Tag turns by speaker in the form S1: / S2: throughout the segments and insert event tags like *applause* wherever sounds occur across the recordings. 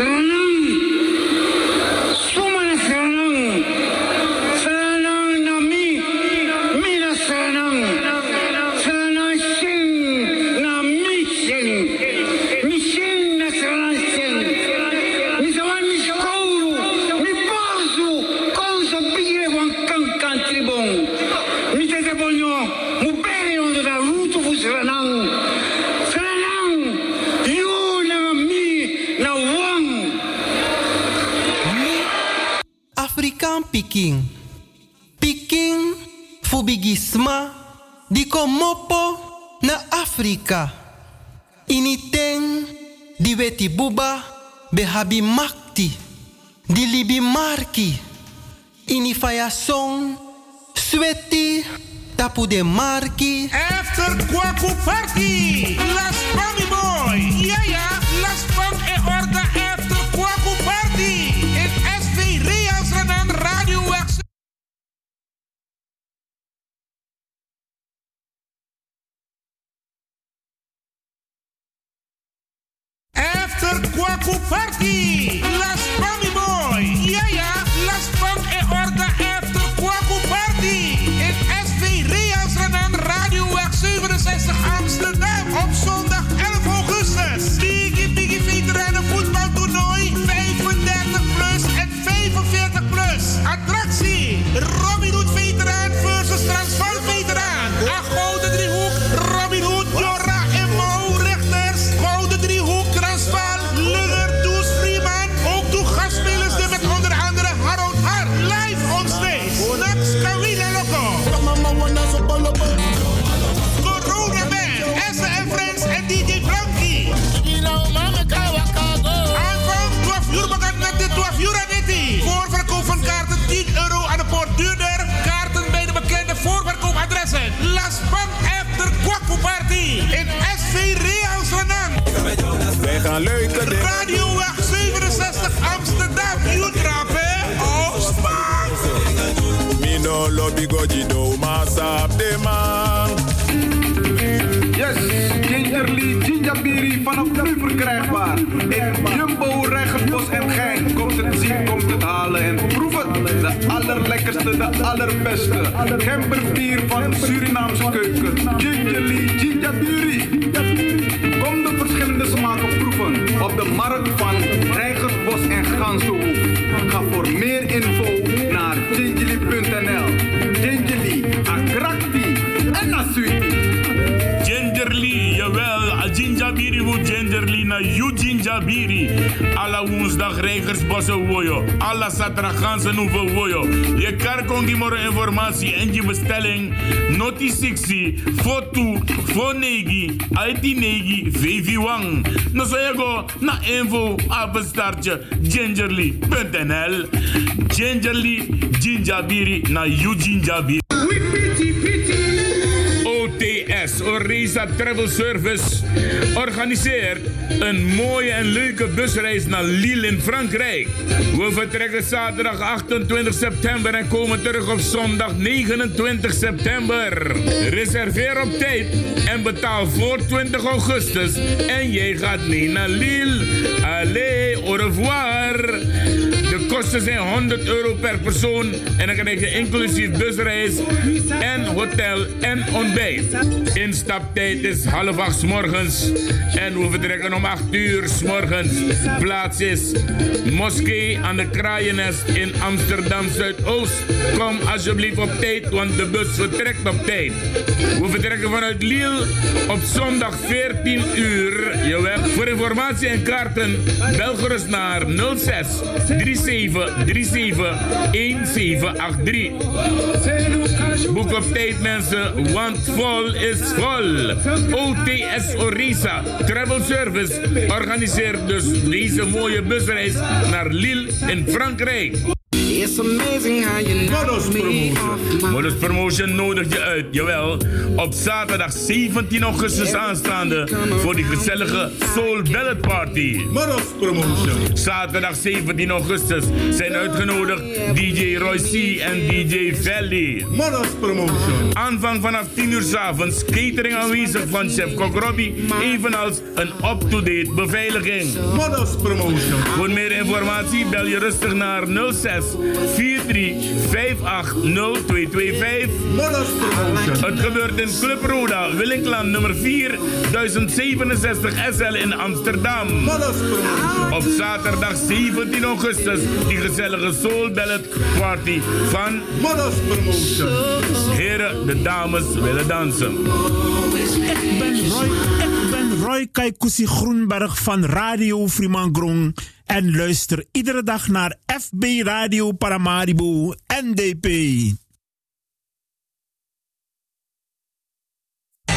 S1: Mm. Apenstaartje gingerly.nl. Gingerly, Ginjabiri na you Ginjabiri. OTS, Orisa Travel Service, organiseert een mooie en leuke busreis naar Lille in Frankrijk. We vertrekken zaterdag 28 september en komen terug op zondag 29 september. Reserveer op tijd en betaal voor 20 augustus en jij gaat mee naar Lille. Allez, au revoir. Kosten zijn 100 euro per persoon en dan krijg je inclusief busreis en hotel en ontbijt. Instaptijd is half acht morgens en we vertrekken om 8 uur 's morgens. Plaats is Moskee aan de Kraaiennest in Amsterdam Zuidoost. Kom alsjeblieft op tijd, want de bus vertrekt op tijd. We vertrekken vanuit Lille op zondag 14 uur. Voor informatie en kaarten bel gerust naar 06 37 37 1783. Boek op tijd mensen, want vol is vol. OTS Orisa Travel Service organiseert dus deze mooie busreis naar Lille in Frankrijk. It's amazing how you Modus Promotion. Modus Promotion nodig je uit, jawel. Op zaterdag 17 augustus aanstaande voor die gezellige Soul Ballet Party.
S2: Modus Promotion.
S1: Zaterdag 17 augustus zijn uitgenodigd DJ Roy C en DJ Valley.
S2: Modus Promotion.
S1: Aanvang vanaf 10 uur s avonds. Catering aanwezig van chef Kok Robbie. Evenals een up-to-date beveiliging.
S2: Modus Promotion.
S1: Voor meer informatie bel je rustig naar 06 43 58 0225.
S2: Modus Promotion.
S1: Het gebeurt in Club Roda, Willinkland nummer 4, 1067 SL in Amsterdam. Op zaterdag 17 augustus die gezellige Soul Ballet Party van
S2: Modus Promotion.
S1: Heren, de dames willen dansen.
S3: Ik ben Roy Kaikusi Groenberg van Radio Frimangrong en luister iedere dag naar FB Radio Paramaribo NDP.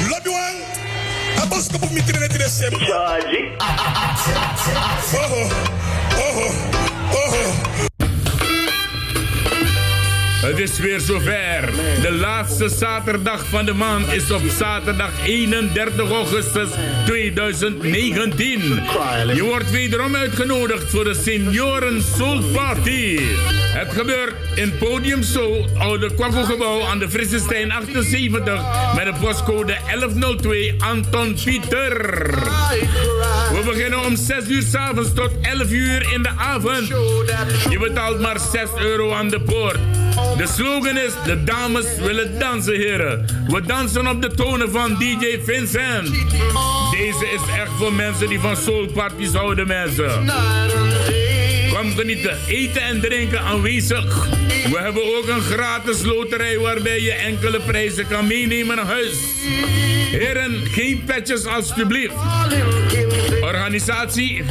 S4: Lobbywan, abos kapag mitin na tinesem. Oh, oh, oh.
S1: Het is weer zover. De laatste zaterdag van de maand is op zaterdag 31 augustus 2019. Je wordt wederom uitgenodigd voor de Senioren Soul Party. Het gebeurt in Podium Soul, Oude Kwakkelgebouw aan de Frissestein 78 met de postcode 1102 Anton Pieter. We beginnen om 6 uur s avonds tot 11 uur in de avond. Je betaalt maar 6 euro aan de poort. De slogan is: De dames willen dansen, heren. We dansen op de tonen van DJ Vincent. Deze is echt voor mensen die van soulparties houden, mensen. Kom genieten, eten en drinken aanwezig. We hebben ook een gratis loterij waarbij je enkele prijzen kan meenemen naar huis. Heren, geen petjes alstublieft. Organisatie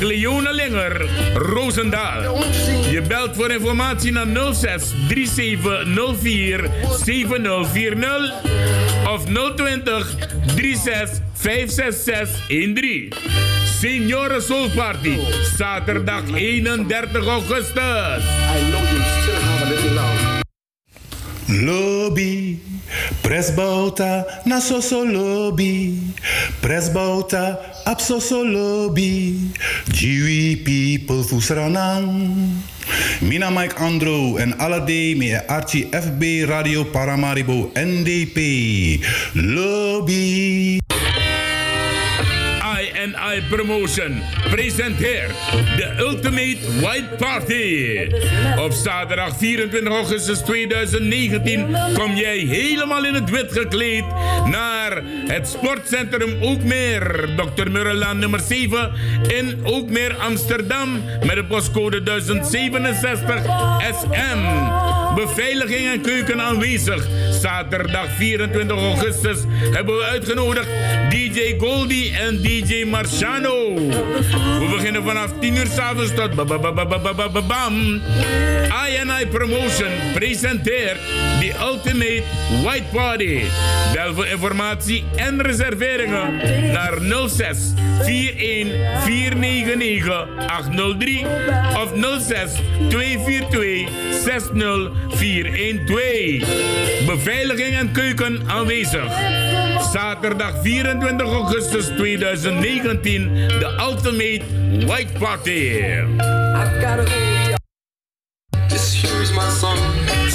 S1: Linger, Roosendaal. Je belt voor informatie naar 06 3704 7040 of 020 36 566 13. Senioren Soul Party, zaterdag 31 augustus.
S5: Lobby, presbouta na soso lobby, presbouta ap soso lobby, Jiwi people fusranang. Mina Mike Andro en Alade me Archie FB Radio Paramaribo NDP. Lobby.
S1: I Promotion presenteert de Ultimate White Party. Op zaterdag 24 augustus 2019 kom jij helemaal in het wit gekleed naar het sportcentrum Ookmeer. Dr. Murrelaan nummer 7 in Ookmeer Amsterdam met de postcode 1067 SM. Beveiliging en keuken aanwezig. Zaterdag 24 augustus hebben we uitgenodigd DJ Goldie en DJ Marciano. We beginnen vanaf 10 uur s'avonds tot bam. Promotion presenteert The Ultimate White Party. Bel voor informatie en reserveringen naar 06 41 499 803 of 06 242 60 412. Beveiliging en keuken aanwezig. Zaterdag 24 augustus 2019, de Ultimate White Party.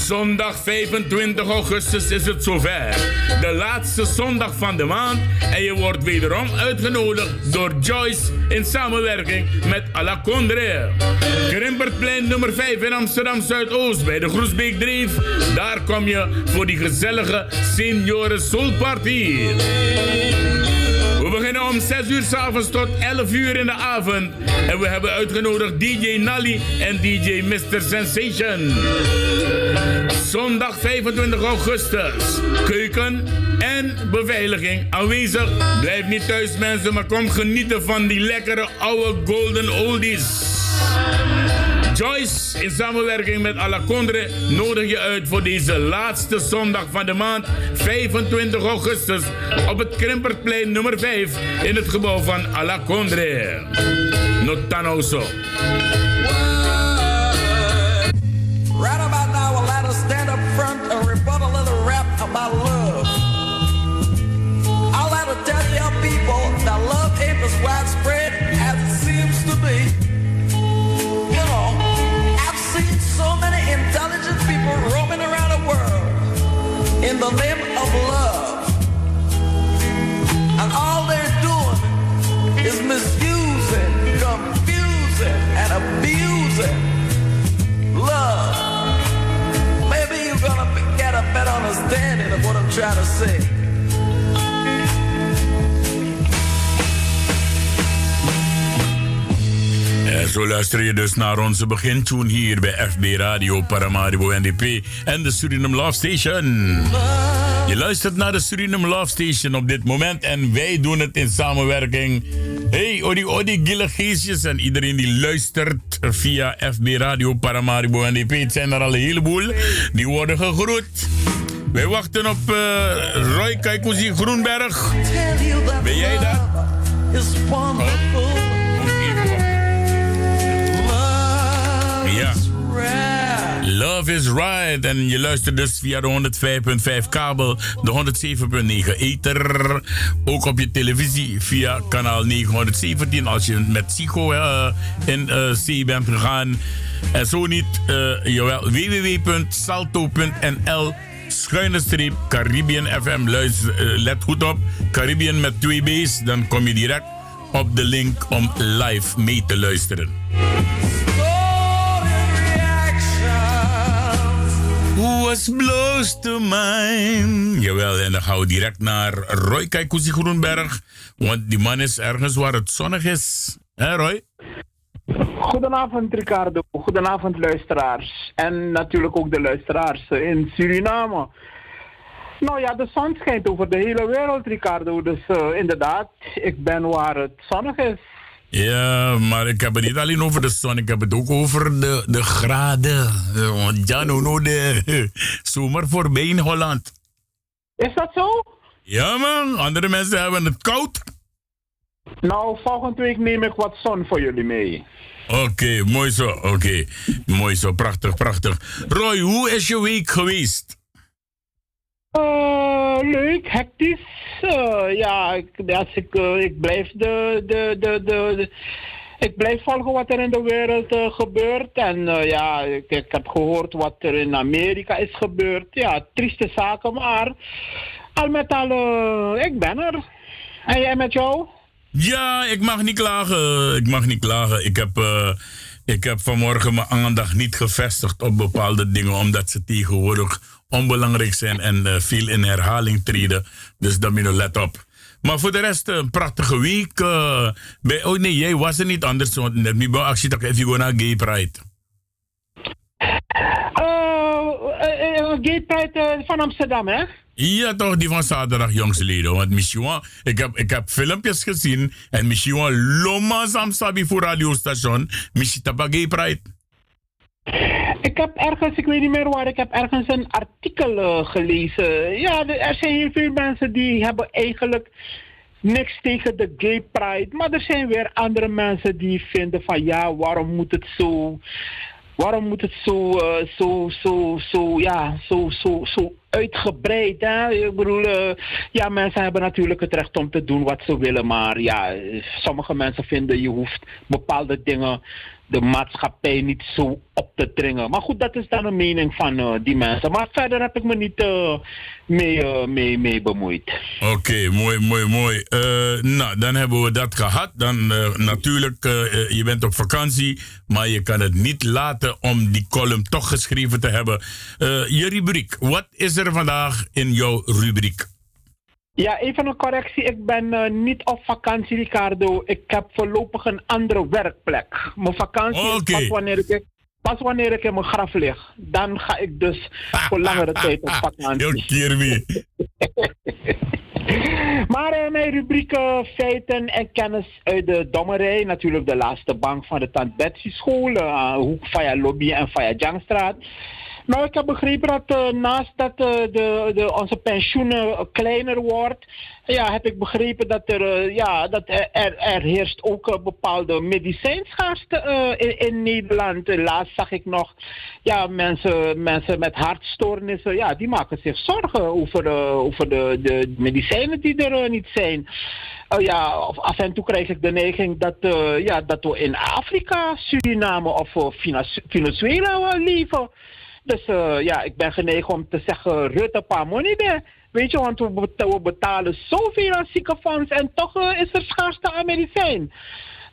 S1: Zondag 25 augustus is het zover. De laatste zondag van de maand. En je wordt wederom uitgenodigd door Joyce in samenwerking met Alacondre. Grimpertplein nummer 5 in Amsterdam Zuidoost bij de Groesbeek Dreef. Daar kom je voor die gezellige Senioren Soul. Om 6 uur s'avonds tot 11 uur in de avond. En we hebben uitgenodigd DJ Nally en DJ Mr. Sensation. Zondag 25 augustus. Keuken en beveiliging aanwezig. Blijf niet thuis mensen, maar kom genieten van die lekkere oude golden oldies. Joyce in samenwerking met Alacondre nodig je uit voor deze laatste zondag van de maand 25 augustus op het krimpertplein nummer 5 in het gebouw van Alacondre. Notanoso. Right about
S6: now,
S7: I'll let us stand up front a rebuttal of the rap about love. I'll let her tell young people that love is widespread. in the name of love. And all they're doing is misusing, confusing, and abusing love. Maybe you're gonna get a better understanding of what I'm trying
S6: to say.
S1: En zo luister je dus naar onze begintune hier bij FB Radio Paramaribo NDP en de Suriname Love Station. Je luistert naar de Suriname Love Station op dit moment en wij doen het in samenwerking. Hey, odi odi gille geestjes en iedereen die luistert via FB Radio Paramaribo NDP. Het zijn er al een heleboel. Die worden gegroet. Wij wachten op uh, Roy Kaikuzi Groenberg. Ben jij daar? Oh. Is right. En je luistert dus via de 105.5 kabel, de 107.9 ether. Ook op je televisie via kanaal 917 als je met Psycho uh, in uh, C bent gegaan. En zo niet, uh, jawel, www.salto.nl schuine streep Caribbean FM. Luister, let goed op, Caribbean met twee B's. Dan kom je direct op de link om live mee te luisteren. Was blows to mine. Jawel, en dan gaan we direct naar Roy Kaikuzi Groenberg. Want die man is ergens waar het zonnig is. Hé Roy?
S8: Goedenavond Ricardo, goedenavond luisteraars. En natuurlijk ook de luisteraars in Suriname. Nou ja, de zon schijnt over de hele wereld Ricardo. Dus uh, inderdaad, ik ben waar het zonnig is.
S1: Ja, maar ik heb het niet alleen over de zon, ik heb het ook over de, de graden. Want ja, nou, nou de zomer voorbij in Holland.
S8: Is dat zo?
S1: Ja man, andere mensen hebben het koud.
S8: Nou, volgende week neem ik wat zon voor jullie mee.
S1: Oké, mooi zo, oké. Mooi zo, prachtig, prachtig. Roy, hoe is je week geweest?
S8: Uh, leuk, hectisch. Uh, ja, ik, ik, uh, ik blijf de, de, de, de, ik blijf volgen wat er in de wereld gebeurt. En ja, ik, ik, heb gehoord wat er in Amerika is gebeurd. Ja, trieste zaken, maar al met al, ik ben er. En jij met jou?
S1: Ja, ik mag niet klagen. Ik mag niet klagen. Ik heb, ik heb vanmorgen mijn aandacht niet gevestigd op bepaalde dingen, omdat ze tegenwoordig onbelangrijk zijn en uh, veel in herhaling treden. Dus je let op. Maar voor de rest, een prachtige week. Uh, bij, oh nee, jij was er niet anders. Want net niet bij actie dat gewoon naar Gay Pride.
S8: Uh, Gay Pride van Amsterdam, hè?
S1: Ja, toch, die van zaterdag, jongsleden. Want misschien, ik heb, ik heb filmpjes gezien. En misschien, Loma Samsabi voor radiostation. Misschien Gay Pride.
S8: Ik heb ergens, ik weet niet meer waar, ik heb ergens een artikel uh, gelezen. Ja, er zijn heel veel mensen die hebben eigenlijk niks tegen de gay pride. Maar er zijn weer andere mensen die vinden van ja, waarom moet het zo... Waarom moet het zo, uh, zo, zo, zo, ja, zo, zo, zo uitgebreid? Hè? Ik bedoel, uh, ja, mensen hebben natuurlijk het recht om te doen wat ze willen. Maar ja, sommige mensen vinden je hoeft bepaalde dingen de maatschappij niet zo op te dringen. Maar goed, dat is dan een mening van uh, die mensen. Maar verder heb ik me niet uh, mee, mee, bemoeid.
S1: Oké, mooi, mooi, mooi. nou, dan hebben we dat gehad. Dan natuurlijk, je bent op vakantie, maar je kan het niet laten om die column toch geschreven te hebben. je rubriek, wat is er vandaag in jouw rubriek?
S8: Ja, even een correctie. Ik ben uh, niet op vakantie, Ricardo. Ik heb voorlopig een andere werkplek. Mijn vakantie okay. is pas wanneer ik, pas wanneer ik in mijn graf lig. Dan ga ik dus voor langere tijd op vakantie.
S1: keer me. *laughs*
S8: maar uh, mijn rubrieken feiten en kennis uit de dommerij. Natuurlijk de laatste bank van de Tant Betsy school. Uh, hoek Faya Lobby en Faya Jangstraat. Nou, ik heb begrepen dat uh, naast dat uh, de, de, onze pensioenen kleiner wordt, ja, heb ik begrepen dat er, uh, ja, dat er, er, heerst ook bepaalde medicijnschaarste in, in, Nederland. Laatst zag ik nog, ja, mensen, mensen met hartstoornissen, ja, die maken zich zorgen over, over de, de medicijnen die er niet zijn. ja, af en toe krijg ik de neiging dat, ja, dat we in Afrika, Suriname of Venezuela leven. Dus uh, ja, ik ben genegen om te zeggen, Rutte, pa money Weet je, want we, betalen zoveel aan ziekenfonds en toch uh, is er schaarste aan medicijn.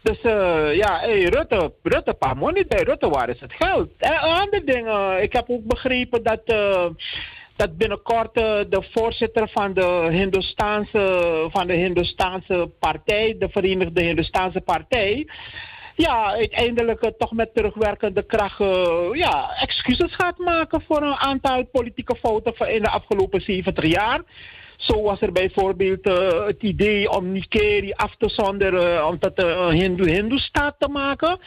S8: Dus uh, ja, hey, Rutte, Rutte, money Rutte, waar is het geld? En een ander ding, ik heb ook begrepen dat dat binnenkort de voorzitter van de Hindoestaanse, van de Hindoestaanse partij, de Verenigde Hindoestaanse Partij, ja, uiteindelijk uh, toch met terugwerkende kracht uh, ja, excuses gaat maken voor een aantal politieke fouten in de afgelopen 70 jaar. Zo was er bijvoorbeeld uh, het idee om Nikeri af te zonderen, om dat een Hindoe-Hindoe-staat te maken.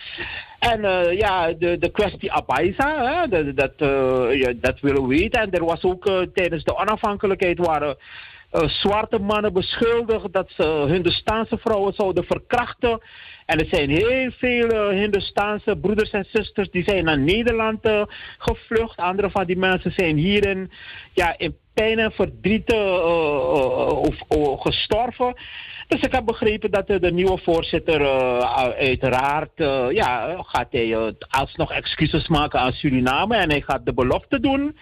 S8: En ja, de, de kwestie Abaisa, hè, dat, dat, uh, ja, dat willen we weten. En er was ook tijdens de onafhankelijkheid waren zwarte mannen beschuldigd dat ze Hindoestaanse vrouwen zouden verkrachten. En er zijn heel veel uh, Hindoestaanse broeders en zusters die zijn naar Nederland gevlucht. Andere van die mensen zijn hier in, ja, in pijn en verdriet of, gestorven. Dus ik heb begrepen dat de nieuwe voorzitter uiteraard ja, gaat hij alsnog excuses maken aan Suriname en hij gaat de belofte doen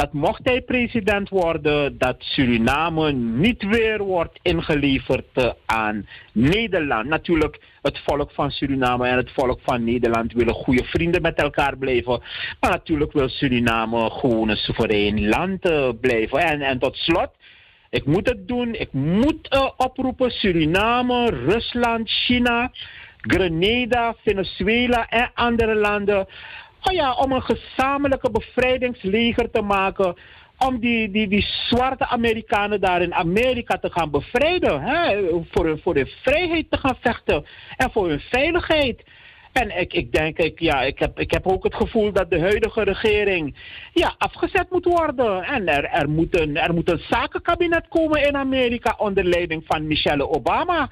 S8: dat mocht hij president worden, dat Suriname niet weer wordt ingeleverd eh, aan Nederland. Natuurlijk, het volk van Suriname en het volk van Nederland willen goede vrienden met elkaar blijven. Maar natuurlijk wil Suriname gewoon een soeverein land uh, blijven. En, en tot slot, ik moet het doen. Ik moet uh, oproepen Suriname, Rusland, China, Grenada, Venezuela en andere landen Oh ja, om een gezamenlijke bevrijdingsleger te maken. Om die, die, die zwarte Amerikanen daar in Amerika te gaan bevrijden. Hè? Voor, voor hun vrijheid te gaan vechten. En voor hun veiligheid. En ik, ik denk, ik, ja, ik, heb, ik heb ook het gevoel dat de huidige regering ja, afgezet moet worden. En er, er, moet een, er moet een zakenkabinet komen in Amerika onder leiding van Michelle Obama.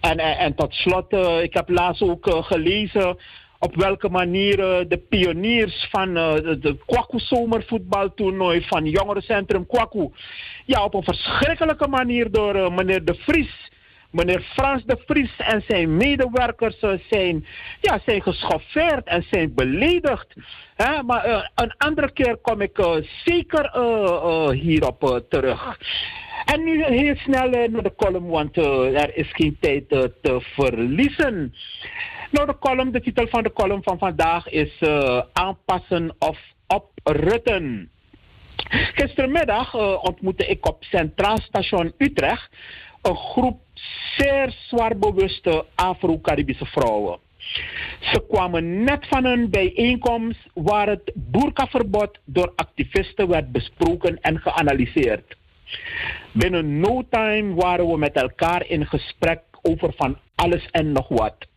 S8: En, en, tot slot, uh, ik heb laatst ook uh, gelezen op welke manier uh, de pioniers van uh, de, Kwaku zomervoetbaltoernooi van jongerencentrum Kwaku, ja, op een verschrikkelijke manier door uh, meneer De Vries, meneer Frans De Vries en zijn medewerkers zijn, ja, zijn geschoffeerd en zijn beledigd. Hè? Maar een andere keer kom ik zeker hierop terug. En nu heel snel naar de column, want er is geen tijd te verliezen. Nou, de titel van de column van vandaag is uh, aanpassen of oprutten. Gistermiddag uh, ontmoette ik op Centraal Station Utrecht een groep zeer zwaar bewuste Afro-Caribische vrouwen. Ze kwamen net van een bijeenkomst waar het boerkaverbod door activisten werd besproken en geanalyseerd. Binnen no time waren we met elkaar in gesprek over van alles en nog wat.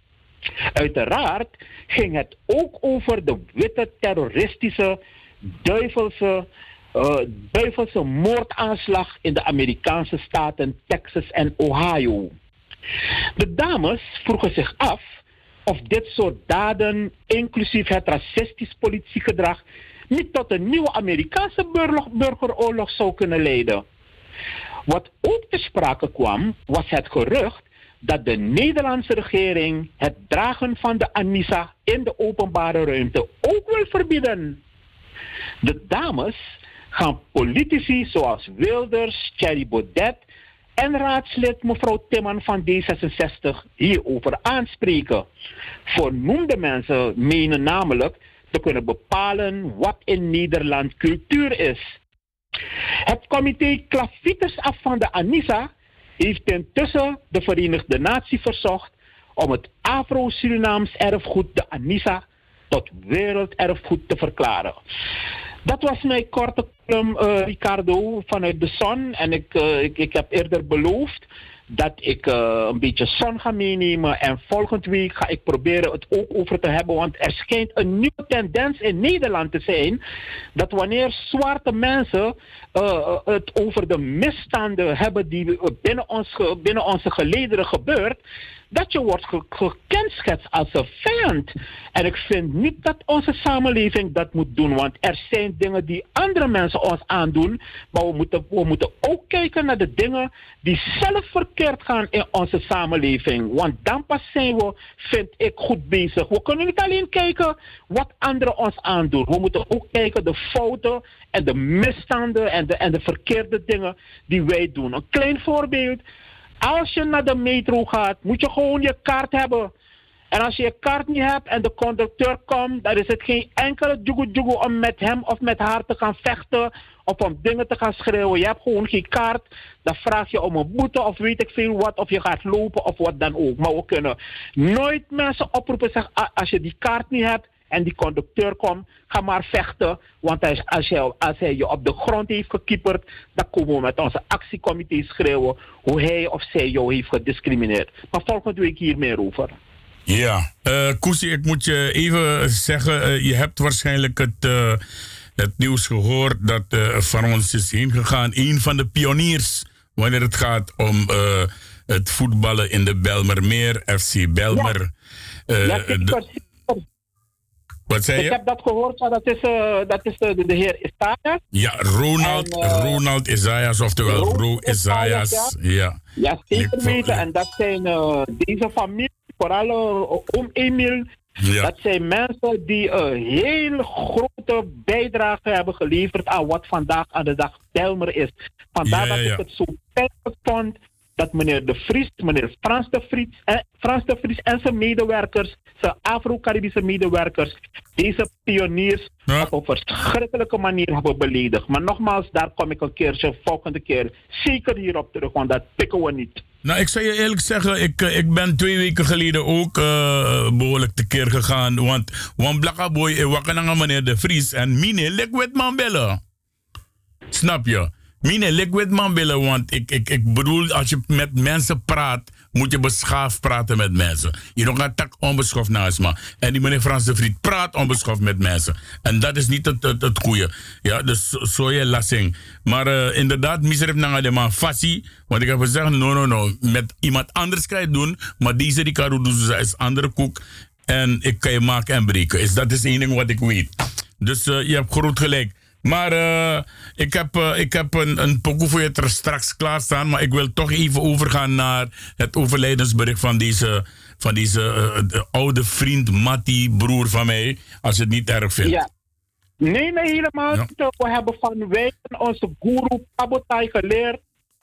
S8: Uiteraard ging het ook over de witte terroristische, duivelse, uh, duivelse moordaanslag in de Amerikaanse staten Texas en Ohio. De dames vroegen zich af of dit soort daden, inclusief het racistisch politiegedrag, niet tot een nieuwe Amerikaanse burgeroorlog zou kunnen leiden. Wat ook te sprake kwam, was het gerucht dat de Nederlandse regering het dragen van de Anissa in de openbare ruimte ook wil verbieden. De dames gaan politici zoals Wilders, Thierry Baudet en raadslid mevrouw Timman van D66 hierover aanspreken. Voornoemde mensen menen namelijk te kunnen bepalen wat in Nederland cultuur is. Het comité Klavieters af van de Anissa heeft intussen de Verenigde Naties verzocht om het Afro-Surinaams erfgoed, de Anissa, tot werelderfgoed te verklaren. Dat was mijn korte column, uh, Ricardo, vanuit de zon. En uh, ik, ik heb eerder beloofd dat ik uh, een beetje zon ga meenemen. En volgende week ga ik proberen het ook over te hebben. Want er schijnt een nieuwe tendens in Nederland te zijn. Dat wanneer zwarte mensen uh, het over de misstanden hebben die binnen, ons, binnen onze gelederen gebeurt dat je wordt gekenschetst als een vijand. En ik vind niet dat onze samenleving dat moet doen, want er zijn dingen die andere mensen ons aandoen, maar we moeten, we moeten ook kijken naar de dingen die zelf verkeerd gaan in onze samenleving. Want dan pas zijn we, vind ik, goed bezig. We kunnen niet alleen kijken wat anderen ons aandoen. We moeten ook kijken de fouten en de misstanden en de, en de verkeerde dingen die wij doen. Een klein voorbeeld. Als je naar de metro gaat, moet je gewoon je kaart hebben. En als je je kaart niet hebt en de conducteur komt, dan is het geen enkele jugu om met hem of met haar te gaan vechten of om dingen te gaan schreeuwen. Je hebt gewoon geen kaart. Dan vraag je om een boete of weet ik veel wat. Of je gaat lopen of wat dan ook. Maar we kunnen nooit mensen oproepen zeggen, "Ah, als je die kaart niet hebt en die conducteur komt, ga maar vechten. Want als, hij, als hij je op de grond heeft gekieperd, dan komen we met onze actiecomité schreeuwen hoe hij of zij jou heeft gediscrimineerd. Maar volgende week hier meer over.
S1: Ja, eh Koesie, ik moet je even zeggen, eh, je hebt waarschijnlijk het, eh, het nieuws gehoord dat van ons is heen gegaan. Een van de pioniers wanneer het gaat om het voetballen in de Belmermeer, FC Belmer.
S8: Ja, ik,
S1: de- wat zei
S8: ik
S1: je?
S8: heb dat gehoord, dat is, eh, dat is de, de heer Istaya.
S1: Ja, Ronald,
S8: En, eh,
S1: Ronald Isaias, oftewel Ro
S8: Isaias,
S1: Isaias. Ja.
S8: Ja, zeker
S1: Ik-
S8: weten. En dat zijn eh, deze familie, vooral oom Emil.
S1: Ja.
S8: Dat zijn mensen die een heel grote bijdrage hebben geleverd aan wat vandaag aan de dag Belmer is. Vandaar
S1: Ja,
S8: dat ik het zo pijnlijk vond dat meneer De Vries, meneer Frans De Vries, eh, Frans de Vries en zijn medewerkers, zijn Afro-Caribische medewerkers, deze pioniers op een verschrikkelijke manier hebben beledigd. Maar nogmaals, daar kom ik een keertje volgende keer zeker hierop terug, want dat pikken we niet.
S1: Nou, ik zou je eerlijk zeggen, ik, eh, ik ben twee weken geleden ook eh, behoorlijk tekeer gegaan. Want Wan Blakka Boy en Wakananga meneer De Vries en Mine Liquid man bellen. Snap je? Mine Liquid man bellen, want ik, ik, ik bedoel, als je met mensen praat, moet je beschaafd praten met mensen. Je don't gaat tak onbeschoft naast me. En die meneer Frans de Vriend praat onbeschoft met mensen. En dat is niet het, het, het goede. Ja, dus zo- je lassing. Maar eh, inderdaad, misref naar de man fassie. Want ik heb gezegd, no, no, no. Met iemand anders kan je het doen. Maar deze Ricardo Doezeza is andere koek. En ik kan je maken en breken. Is, dat is één ding wat ik weet. Dus eh, je hebt groot gelijk. Maar eh, ik heb, eh, ik heb een, een pokoe voor je er straks klaarstaan. Maar ik wil toch even overgaan naar het overlijdensbericht van deze, van deze eh, de oude vriend Matti, broer van mij. Als je het niet erg vindt.
S8: Ja. Nee, nee, helemaal
S1: Ja.
S8: We hebben van wij onze guru Pabotai geleerd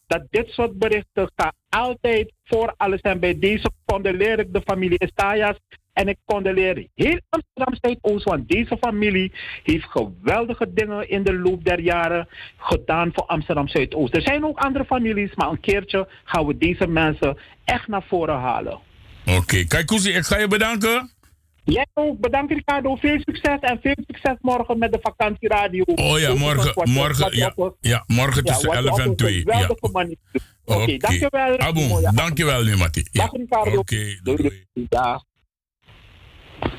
S8: dat dit soort berichten gaan altijd voor alles. En bij deze condoleer ik de familie Estayas. En ik condoleer heel Amsterdam Zuidoost, want deze familie heeft geweldige dingen in de loop der jaren gedaan voor Amsterdam Zuidoost. Er zijn ook andere families, maar een keertje gaan we deze mensen echt naar voren halen.
S1: Oké, kijk Koesie, ik ga je bedanken.
S8: Jij ook, bedankt Ricardo. Veel succes en veel succes morgen met de vakantieradio.
S1: Oh ja, morgen, morgen, ja, ja, morgen
S8: ja,
S1: tussen
S8: je
S1: 11
S8: op
S1: en
S8: een
S1: 2. Ja.
S8: Oké, dankjewel.
S1: Aboom,
S8: Mooie avond.
S1: dankjewel nu, Matti. Ja.
S8: Dag Ricardo.
S1: Oké,
S8: doei. doei.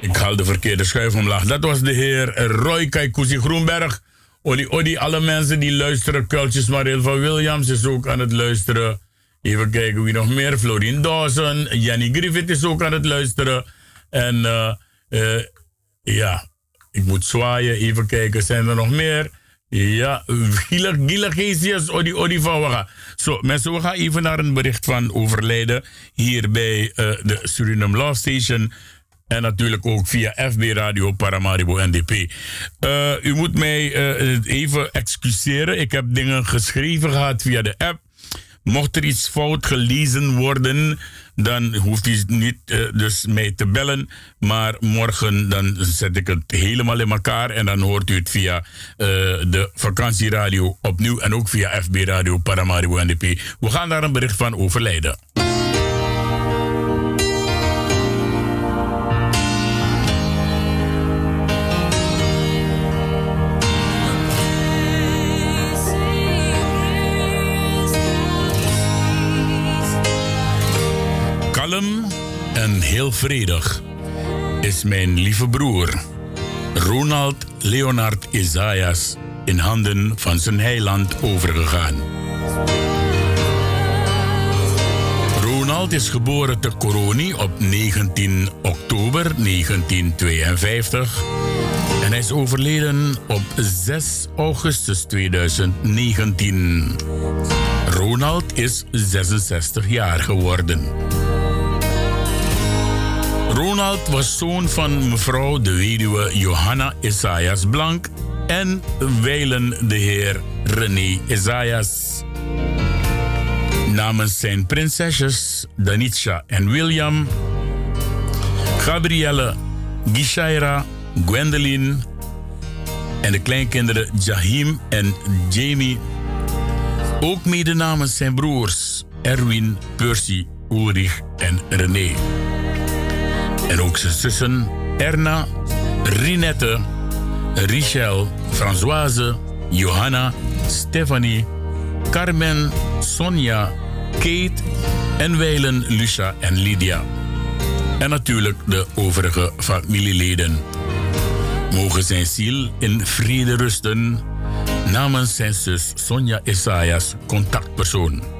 S1: Ik haal de verkeerde schuif omlaag. Dat was de heer Roy Kaikuzi Groenberg. Odi, odi, alle mensen die luisteren. Kultjes Mariel van Williams is ook aan het luisteren. Even kijken wie nog meer. Florien Dawson. Janny Griffith is ook aan het luisteren. En eh, ja, ik moet zwaaien. Even kijken, zijn er nog meer? Ja, Gila, Geesius, Odi, Odi van Waga. Zo, mensen, we gaan even naar een bericht van overlijden. Hier bij eh, de Suriname Love Station. En natuurlijk ook via FB Radio Paramaribo NDP. Eh, u moet mij eh, even excuseren. Ik heb dingen geschreven gehad via de app. Mocht er iets fout gelezen worden, dan hoeft u niet eh, dus mij te bellen. Maar morgen dan zet ik het helemaal in elkaar en dan hoort u het via de vakantieradio opnieuw en ook via FB Radio Paramaribo NDP. We gaan daar een bericht van overlijden. Heel vredig is mijn lieve broer Ronald Leonard Isaias in handen van zijn heiland overgegaan. Ronald is geboren te Coroni op 19 oktober 1952 en hij is overleden op 6 augustus 2019. Ronald is 66 jaar geworden. Ronald was zoon van mevrouw de weduwe Johanna Isaias Blank en wijlen de heer René Isaias. Namens zijn prinsesjes Danitja en William
S9: Gabrielle, Gishaira, Gwendoline en de kleinkinderen Jahim en Jamie. Ook mede namens zijn broers Erwin, Percy, Ulrich en René. En ook zijn zussen Erna, Rinette, Richel, Françoise, Johanna, Stephanie, Carmen, Sonja, Kate en wijlen Lucia en Lydia. En natuurlijk de overige familieleden. Mogen zijn ziel in vrede rusten namens zijn zus Sonja Isaias, contactpersoon.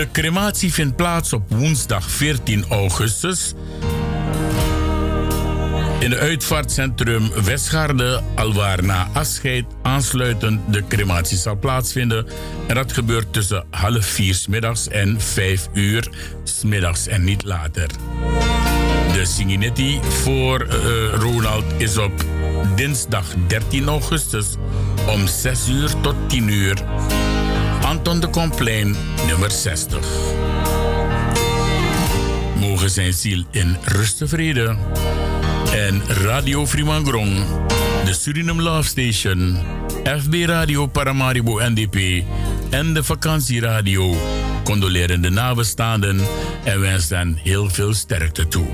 S9: De crematie vindt plaats op woensdag 14 augustus in het uitvaartcentrum Westgaarde, alwaar na afscheid aansluitend de crematie zal plaatsvinden. En dat gebeurt tussen half vier s middags en vijf uur s middags en niet later. De Singinetti voor uh, Ronald is op dinsdag 13 augustus om 6 uur tot 10 uur. Anton de Complein, nummer 60. Mogen zijn ziel in rust en vrede en Radio Frimangrong, de Suriname Love Station, FB Radio Paramaribo NDP en de vakantieradio condoleren de nabestaanden en wensen heel veel sterkte toe.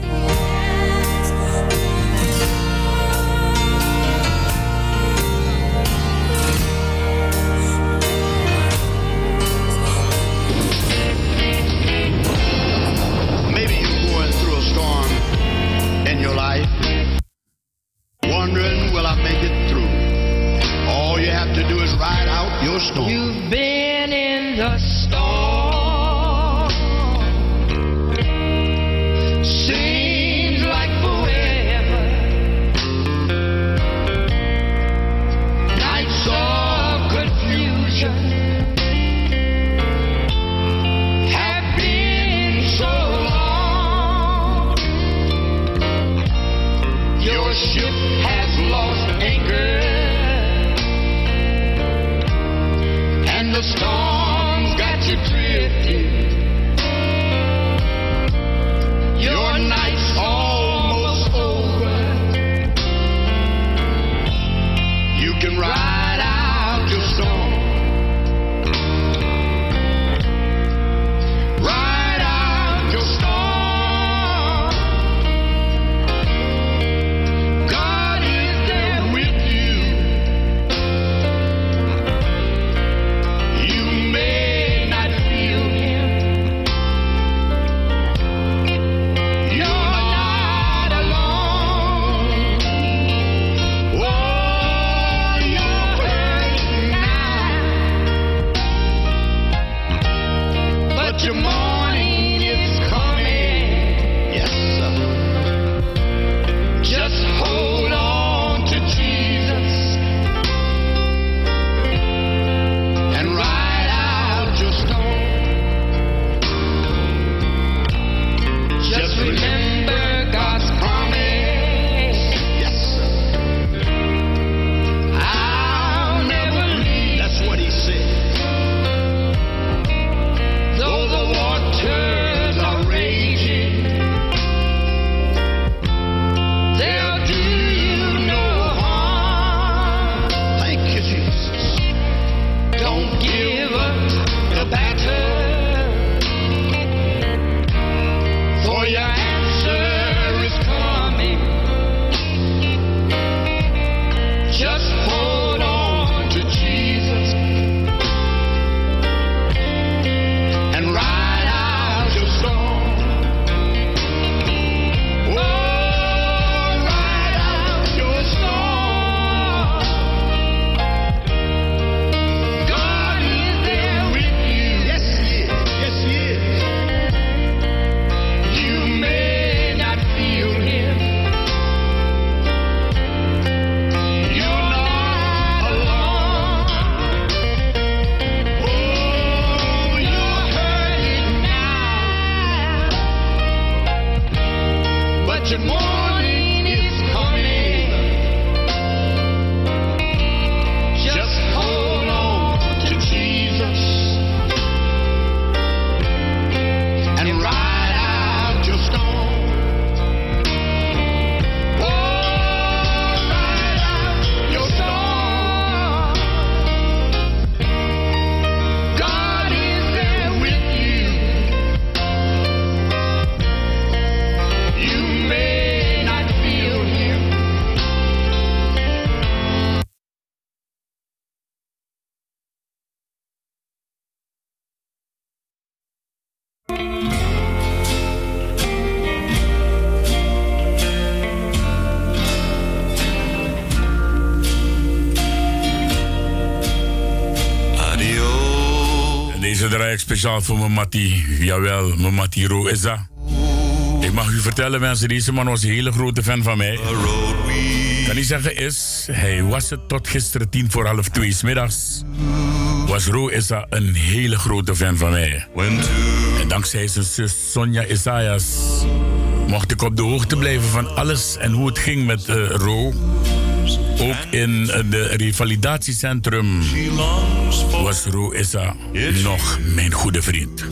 S1: Speciaal voor mijn Matti. Jawel, mijn Matti Ro is dat. Ik mag u vertellen, mensen, deze man was een hele grote fan van mij. Kan niet zeggen is, hij was het tot gisteren tien voor half twee s middags. Was Ro een hele grote fan van mij. En dankzij zijn zus Sonja Isaias mocht ik op de hoogte blijven van alles en hoe het ging met uh, Ro. Ook in het revalidatiecentrum was Ro Issa nog mijn goede vriend.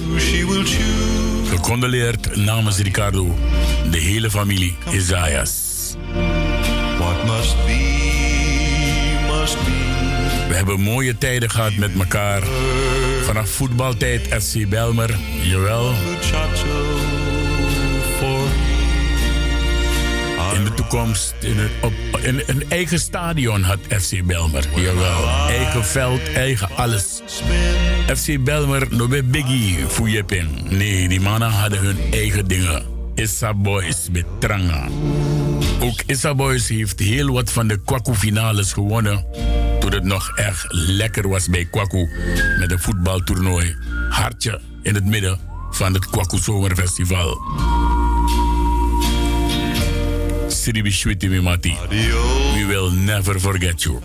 S1: Gecondoleerd namens Ricardo, de hele familie Isaias. We hebben mooie tijden gehad met elkaar. Vanaf voetbaltijd FC Belmer, jawel. In een eigen stadion had FC Belmer. Jawel, eigen veld, eigen alles. FC Belmer, no be biggie fuyeping. Nee, die mannen hadden hun eigen dingen. Issa Boys met Tranga. Ook Issa Boys heeft heel wat van de Kwaku finales gewonnen. Toen het nog echt lekker was bij Kwaku. Met een voetbaltoernooi. Hartje in het midden van het Kwaku Zomerfestival. Siribi Shwiti Mimati. We will never forget you.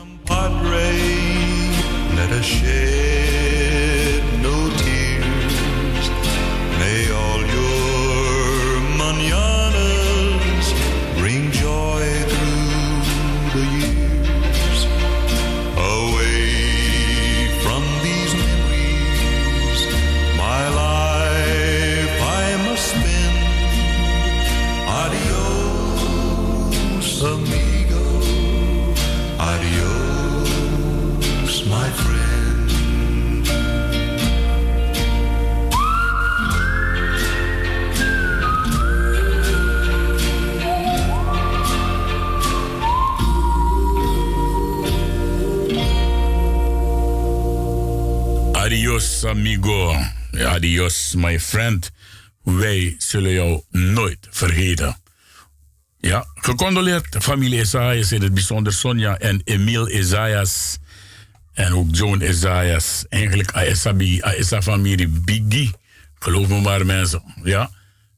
S1: Adios, amigo. Adios, my friend. Wij zullen jou nooit vergeten. Ja, gecondoleerd familie Isaias, in het bijzonder Sonja en Emile Isaias. En ook Joan Isaias. Eigenlijk Aesabi, Aesa familie Biggie. Geloof me maar mensen. Ja.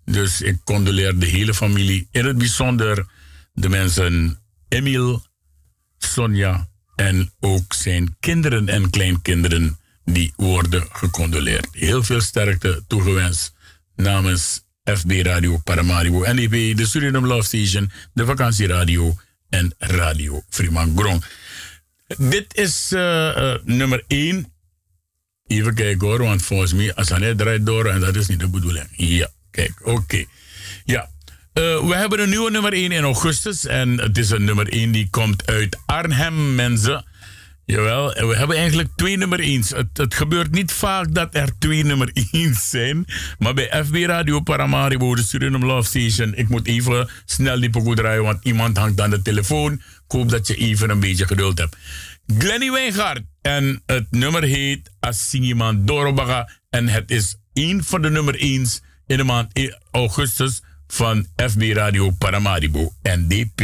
S1: Dus ik condoleer de hele familie. In het bijzonder de mensen Emile, Sonja en ook zijn kinderen en kleinkinderen die worden gecondoleerd. Heel veel sterkte toegewenst namens FB Radio Paramaribo, NDP, de Suriname Love Station, de vakantieradio en Radio Fremangrom. Dit is uh, uh, nummer 1. Even kijken hoor, want volgens mij, als hij draait door en dat is niet de bedoeling. Ja, kijk, oké. Ja, uh, we hebben een nieuwe nummer 1 in augustus en het is een nummer 1 die komt uit Arnhem, mensen. Jawel, we hebben eigenlijk twee nummer 1's. Het, het, gebeurt niet vaak dat er twee nummer 1's zijn. Maar bij FB Radio Paramaribo, de Suriname Love Station... ik moet even snel die pokoe draaien, want iemand hangt aan de telefoon. Ik hoop dat je even een beetje geduld hebt. Glenny Wijngaard. En het nummer heet Asingiman Dorobaga. En het is één van de nummer 1's in de maand augustus... van FB Radio Paramaribo, NDP.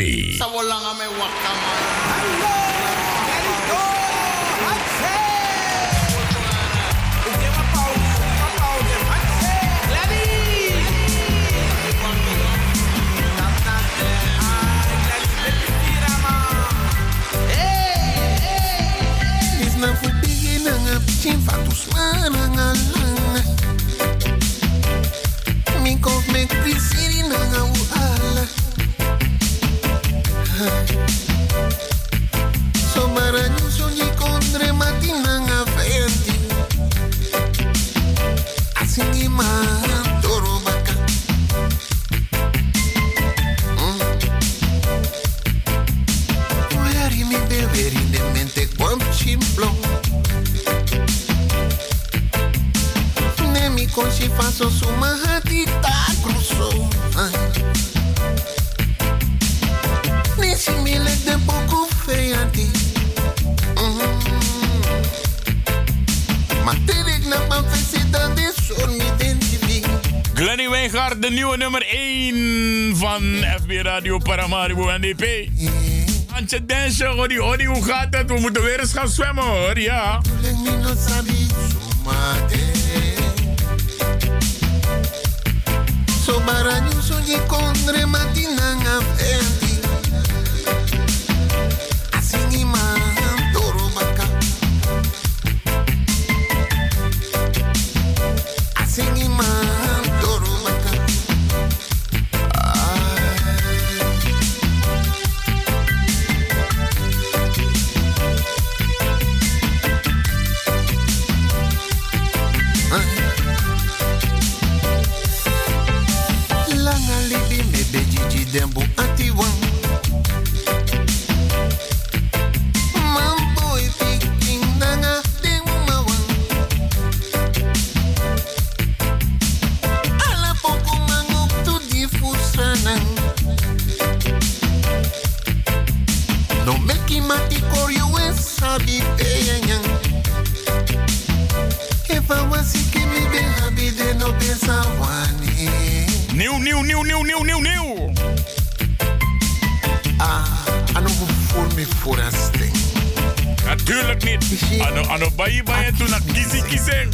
S6: Fatus mananga langa Mi kop me kwisiri nanga uala So maranyu so ni kondre mati nanga fenti Asingi ma toro consi faso su mahatita cruzo Nisi mile de poco feanti Materik na panfesita de mi identifi
S1: Glenny Wijngaard, de nieuwe nummer 1 van FB Radio Paramaribo NDP. Antje Densje, Odi, Odi, hoe gaat het? We moeten weer eens gaan zwemmen hoor, ja.
S6: So baranyo so ye kondre matinanga fendi. Dembo ati wan. Mambo e piking nanga dengu mawan. Ala poko mango tu di fusanan. No meki mati koryo e sabi peyanyan. If I was sick, me be happy, then no be wani.
S1: Nieuw, nieuw, nieuw, nieuw, nieuw, nieuw, nieuw.
S6: Ah, ano go voor me voor een sting.
S1: Natuurlijk niet. Ano, ano, bayi, bayi, toen na kisi, kiseng.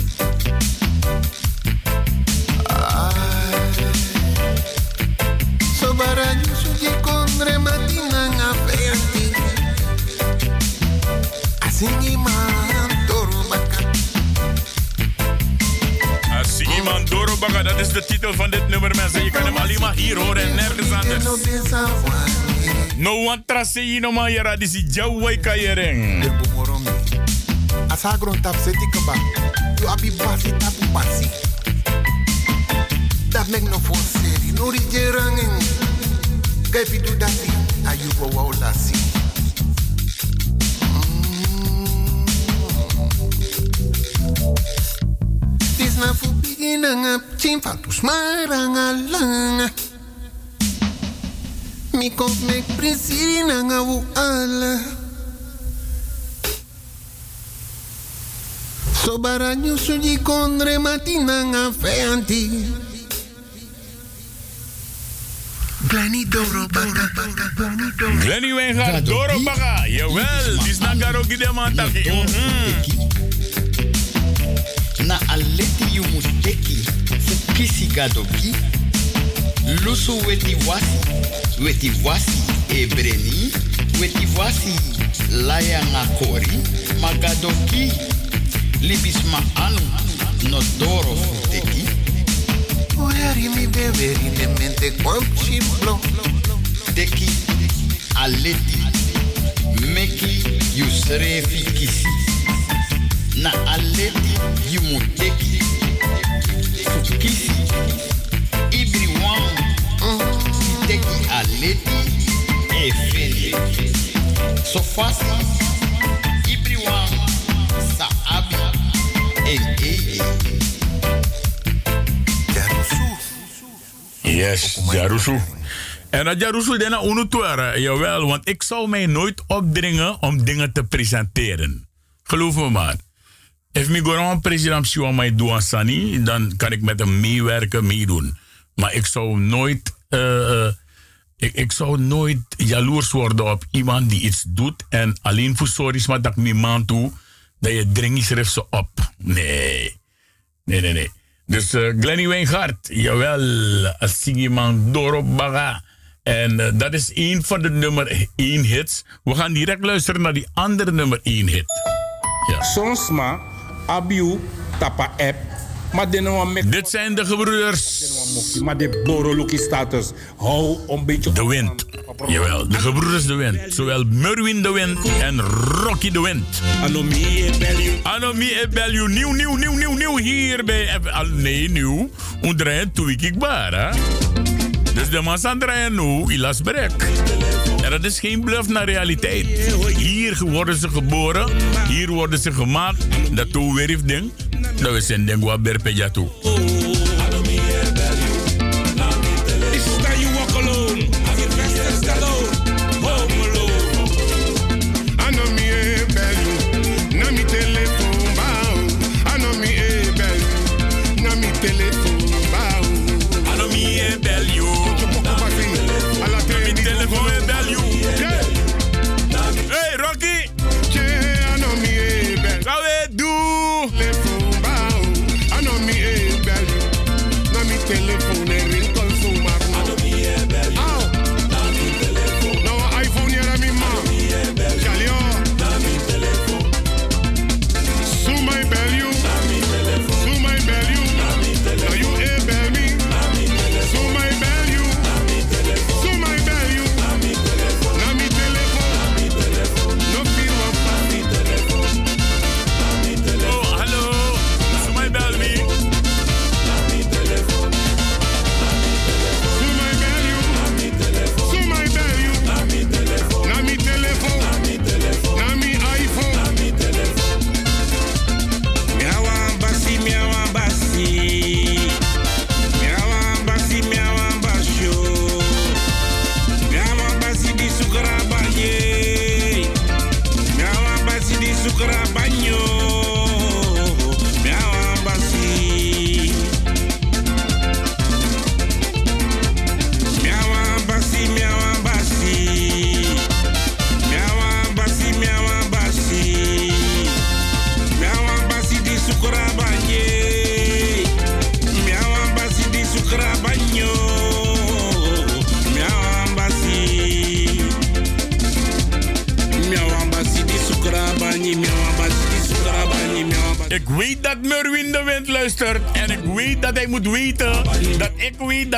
S6: So baranyo so ye kondre matina nga feanti. Asingi man toro baka.
S1: Als iemand doorbakken, dat is de titel van dit nummer, mensen. Je kan hem alleen maar hier horen en nergens anders.
S6: No be wani.
S1: No one trust you no man yara disi jawai kayereng.
S6: Asagron tap seti kaba. You abi basi tapu basi. Dat mek no for seri. No ri jerangeng. Gai pidu dasi. Ayu go wau lasi. Dis na fu biginanga. Chimfa tu smaranga langa. Mi kop mek prisiri nanga wu ala. So baranyo suji kondre matinanga feanti. Glenny Doro baka.
S1: Glenny Wijngaard, Doro Baga. Jawel, die is naar Garoki de Mantaki.
S10: na aleti yu musteki fu kisi gadoki lusu weti wasi weti wasi e breni weti wasi laya nga kori ma gadoki libis ma anu no doro fu teki
S6: Oyari mi beberi de mente kwam chiplo.
S10: teki aleti meki yu srefi kisi na aleti yu muteki fu kisi ibri wan si teki aleti e fene so fasi ibri wan sa abi en eye
S1: Yes, Jarusu. En dat Jarusu dena unutuara, jawel, want ik zou mij nooit opdringen om dingen te presenteren. Geloof me maar. If mi goran president Siwa mij doen sani, dan kan ik met hem meewerken, meedoen. Maar ik zou nooit, eh, eh, ik, ik zou nooit jaloers worden op iemand die iets doet en alleen voor sorry maar dat ik man toe, dat je dringend schrijft ze op. Nee. Nee, nee, nee. Dus uh, Glenny Wijngaard, jawel, Doro Baga. En dat is één van de nummer één hits. We gaan direct luisteren naar die andere nummer één hit. Ja.
S11: Soms maar, abiu, tapa app.
S1: Dit zijn de gebroeders.
S11: Maar de boroluki status. Hou een beetje.
S1: De wind. Jawel, de gebroeders de wind. Zowel Merwin de wind en Rocky de wind.
S11: Anomie e.
S1: Anomie. Nieuw, nieuw, nieuw, nieuw, nieuw. Hier bij. Nee, nieuw. Ondraaien toe ik. Dus de man aan draaien nu, ilas brek. Dat is geen bluff naar realiteit. Hier worden ze geboren, hier worden ze gemaakt. Dat toe weer heeft ding. Dat we zijn ding wat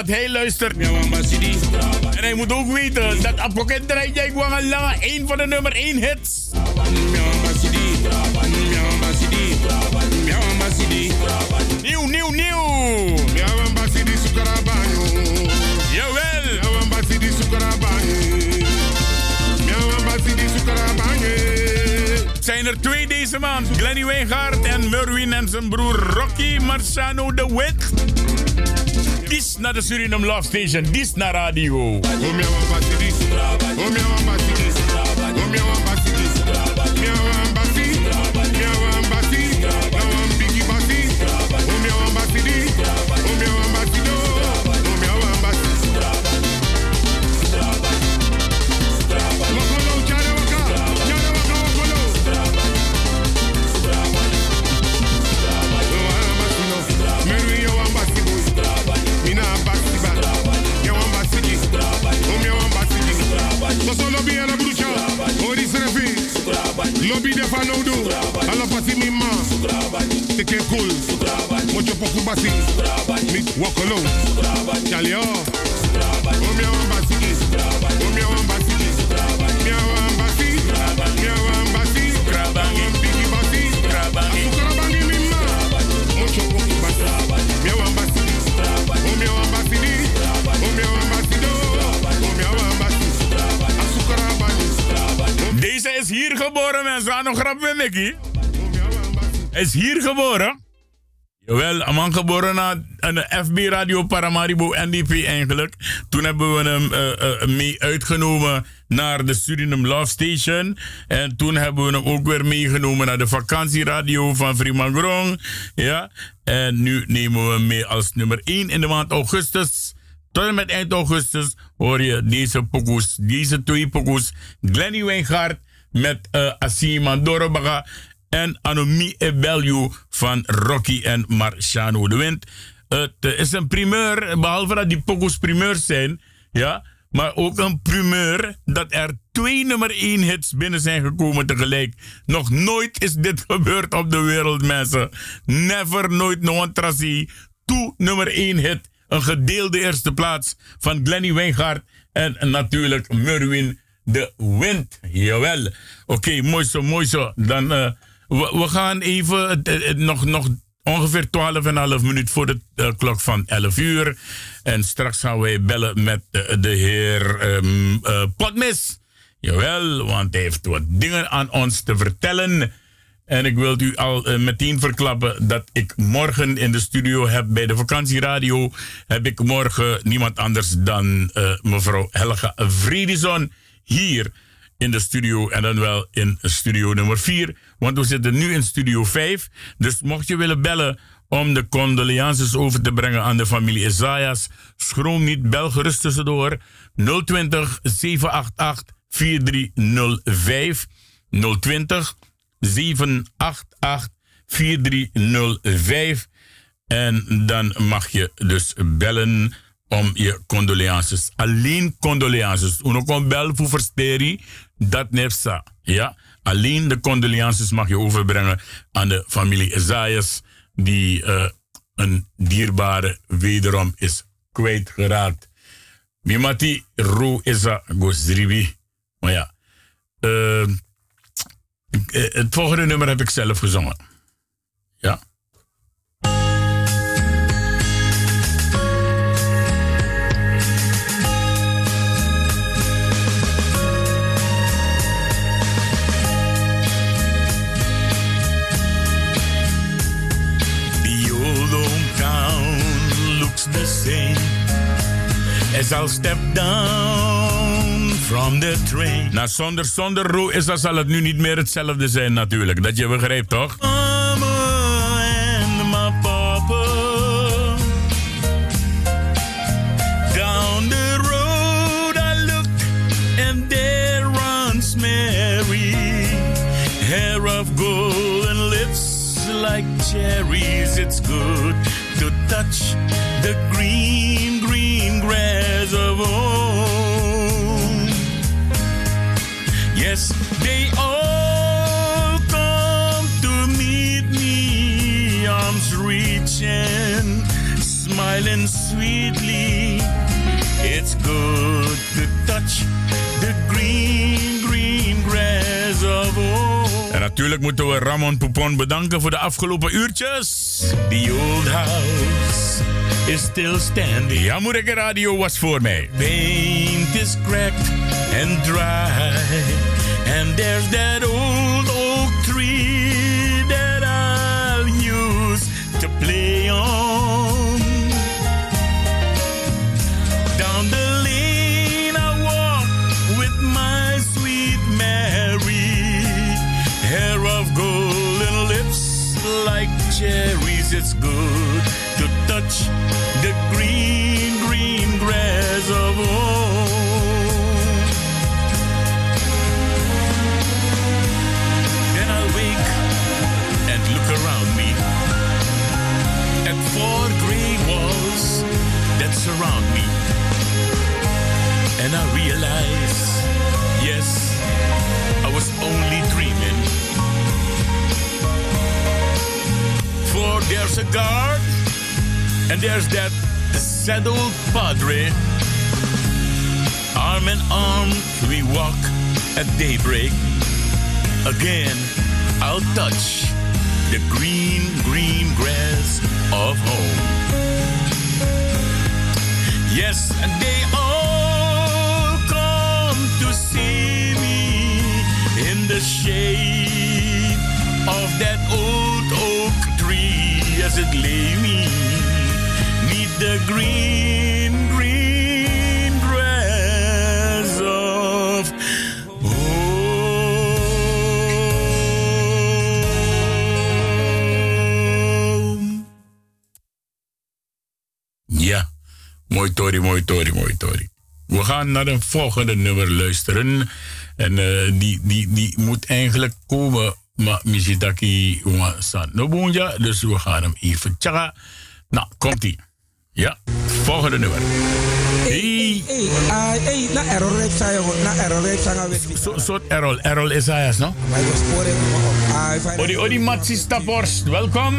S1: dat hij luistert. En hij moet ook weten dat Apoket draait jij gewoon lange een van de nummer 1 hits. Nieuw, nieuw, nieuw. Jawel. Zijn er twee deze maand. Glenny Wijngaard en Merwin en zijn broer Rocky Marciano de Wit. Dis naar de Suriname Love Station. Dis naar radio.
S12: Teke cool, mocho poku basi, mi walk alone, oh, oh oh oh oh oh bangi.
S1: Deze is hier geboren. Aan een grap met Mickey. Hij is hier geboren. Jawel, een man geboren aan de FB Radio Paramaribo NDP eigenlijk. Toen hebben we hem uh, uh, mee uitgenomen naar de Suriname Love Station. En toen hebben we hem ook weer meegenomen naar de vakantieradio van Frimagrong. Ja, en nu nemen we hem mee als nummer 1 in de maand augustus. Tot en met eind augustus hoor je deze pokoes, deze twee pokoes. Glenny Wijngaard met uh, Asima Dorobaga en Anomi Ebelju van Rocky en Marciano de Wind. Het is een primeur, behalve dat die pokoes primeurs zijn, ja, maar ook een primeur dat er twee nummer 1 hits binnen zijn gekomen tegelijk. Nog nooit is dit *laughs* gebeurd op de wereld, mensen. Never, nooit, no tracie. Toe nummer 1 hit een gedeelde eerste plaats van Glenny Wijngaard en natuurlijk Merwin de Wind. Jawel. Oké, mooi zo, mooi zo. Dan, uh, we, gaan even nog, nog ongeveer 12,5 minuut voor de klok van 11 uur. En straks gaan wij bellen met de heer um, Potmis. Jawel, want hij heeft wat dingen aan ons te vertellen. En ik wil u al uh, meteen verklappen dat ik morgen in de studio heb bij de vakantieradio. Heb ik morgen niemand anders dan uh, mevrouw Helga Vredison hier in de studio. En dan wel in studio nummer 4. Want we zitten nu in studio 5. Dus mocht je willen bellen om de condolences over te brengen aan de familie Isaias. Schroom niet, bel gerust tussendoor. 020 788 4305. 020 788 4305. En dan mag je dus bellen om je condolences. Alleen condolences. Uno kon bel voor versteri, dat nefsa. Ja, alleen de condolences mag je overbrengen aan de familie Isaias, die uh, een dierbare wederom is kwijtgeraakt. Mimati ro isa gosribi. Maar ja, uh, het volgende nummer heb ik zelf gezongen.
S13: The same as I'll step down from the train.
S1: Nou, zonder, zonder Ro is dat zal het nu niet meer hetzelfde zijn natuurlijk. Dat je begrijpt, toch?
S13: Mama and my papa Down the road I look and there runs Mary Hair of gold and lips like cherries It's good touch the green, green grass of home Yes, they all come to meet me arms
S1: reaching, smiling sweetly. It's good to touch the green, green grass of home.
S14: En natuurlijk moeten we Ramon Poupon bedanken voor de afgelopen uurtjes.
S1: The old house is still standing.
S14: Ja, Moereke Radio was voor mij.
S1: Paint is cracked and dry. And there's that old And I realize, yes, I was only dreaming. For there's a guard, and there's that saddled padre. Arm in arm, we walk at daybreak. Again, I'll touch the green, green grass of home. Yes, and they all the shade of that old oak tree as it lay me neath the green, green grass of home.
S14: Ja, mooi Tori, mooi Tori, mooi Tori. We gaan naar een volgende nummer luisteren. En eh, die, die, die moet eigenlijk komen. Maar Mishitaki San Nobunja. Dus we gaan hem even checken. Nou, komt ie. Ja, volgende nummer. Hey.
S15: Hey, ah, hey, na error rate saya na error rate saya wet.
S14: So, soort Errol, Errol Isaias, no? Odi, odi, Matsi Staphorst, welkom.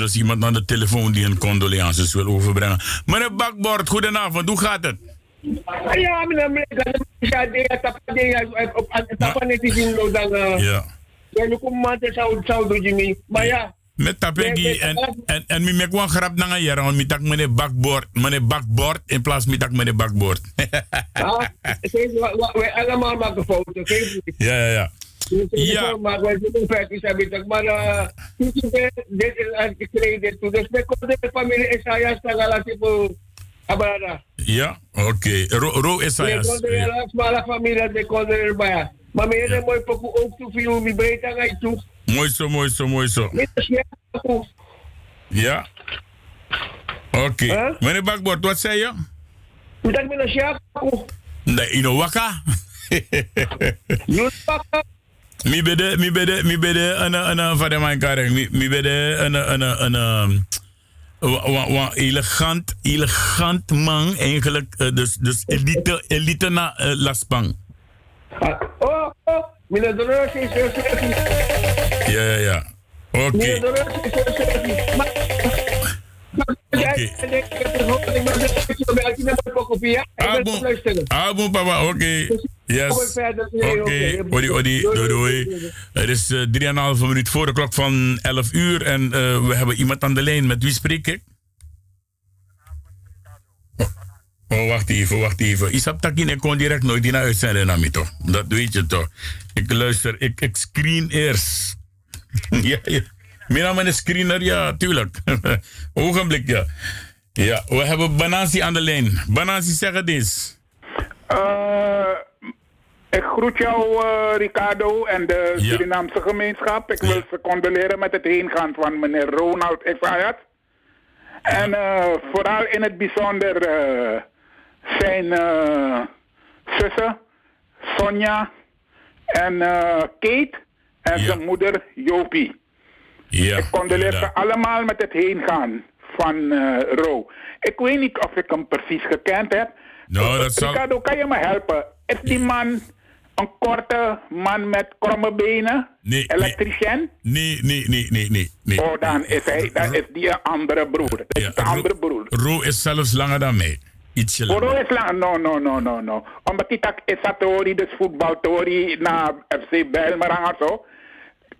S1: Inmiddels iemand aan de telefoon die een condolences wil overbrengen. Meneer Bakbord, goedenavond, hoe gaat het?
S16: Ja, meneer, meneer, ja.
S1: Ja.
S16: Ja, ja.
S1: Met tapegi en en en mi mek wan grap nanga jaren, want mi tak meneer Bakbord, meneer Bakbord in plaats mi tak meneer Bakbord.
S16: Ah, we allemaal maken fouten,
S1: ja, ja, ja.
S16: Ja. Maar zijn feit is is. Dus met de tipo.
S1: Ja, oké. Ro, ro
S16: kon de smala familie de bij. Maar meer dan mooi ook toe veel mi aan uit toe.
S1: Mooi zo, mooi zo, mooi zo. Ja. Oké. Meneer Bakbord, wat zei je?
S16: Dat ben een sjaak.
S1: Nee, ino waka. *laughs* Mi bede, mi bede, mi bede, een, een, van mijn karek, mi, mi bede, een, een, een, een elegant, elegant man eigenlijk, uh, dus, dus elite, elite na uh, Laspang.
S16: Oh, oh, meneer de Reus is er
S1: Ja, ja, ja. Oké.
S16: Meneer de Reus is er
S1: Oké. Abo, papa, oké. Yes. Oké, odi, odi, doei, doei. Het is uh, 3,5 minuut voor de klok van 11 uur en uh, we hebben iemand aan de lijn. Met wie spreek ik? Oh, wacht even, wacht even. Isap Takin, ik kon direct nooit die naar uitzenden naar mij toch? Dat weet je toch? Ik luister, ik, ik screen eerst. *laughs* ja, ja. Mijn naam is screener, ja, tuurlijk. *laughs* Ogenblik, ja. Ja, we hebben Banasi aan de lijn. Banasi, zeg het eens.
S17: Uh, ik groet jou, uh, Ricardo, en de ja. Surinaamse gemeenschap. Ik wil ze condoleren met het heengaan van meneer Ronald Isayat. En uh, vooral in het bijzonder zijn zussen, Sonja en Kate, en zijn moeder Jopie.
S1: Ja,
S17: ik condoleer ze allemaal met het heengaan van uh, Ro. Ik weet niet of ik hem precies gekend heb.
S1: Nou, dat zal...
S17: Ricardo, kan je me helpen? Is die man een korte man met kromme benen?
S1: Nee.
S17: Elektricien?
S1: Nee, nee, nee, nee, nee. nee.
S17: Oh, dan is, hij, dan is die een andere broer. Dat is een andere broer.
S1: Ro is zelfs langer dan mij. Ietsje langer.
S17: Ro is langer? No, no, no, no, no. Omdat hij tak is tori, dus voetbaltori, naar FC Bijlmerang of zo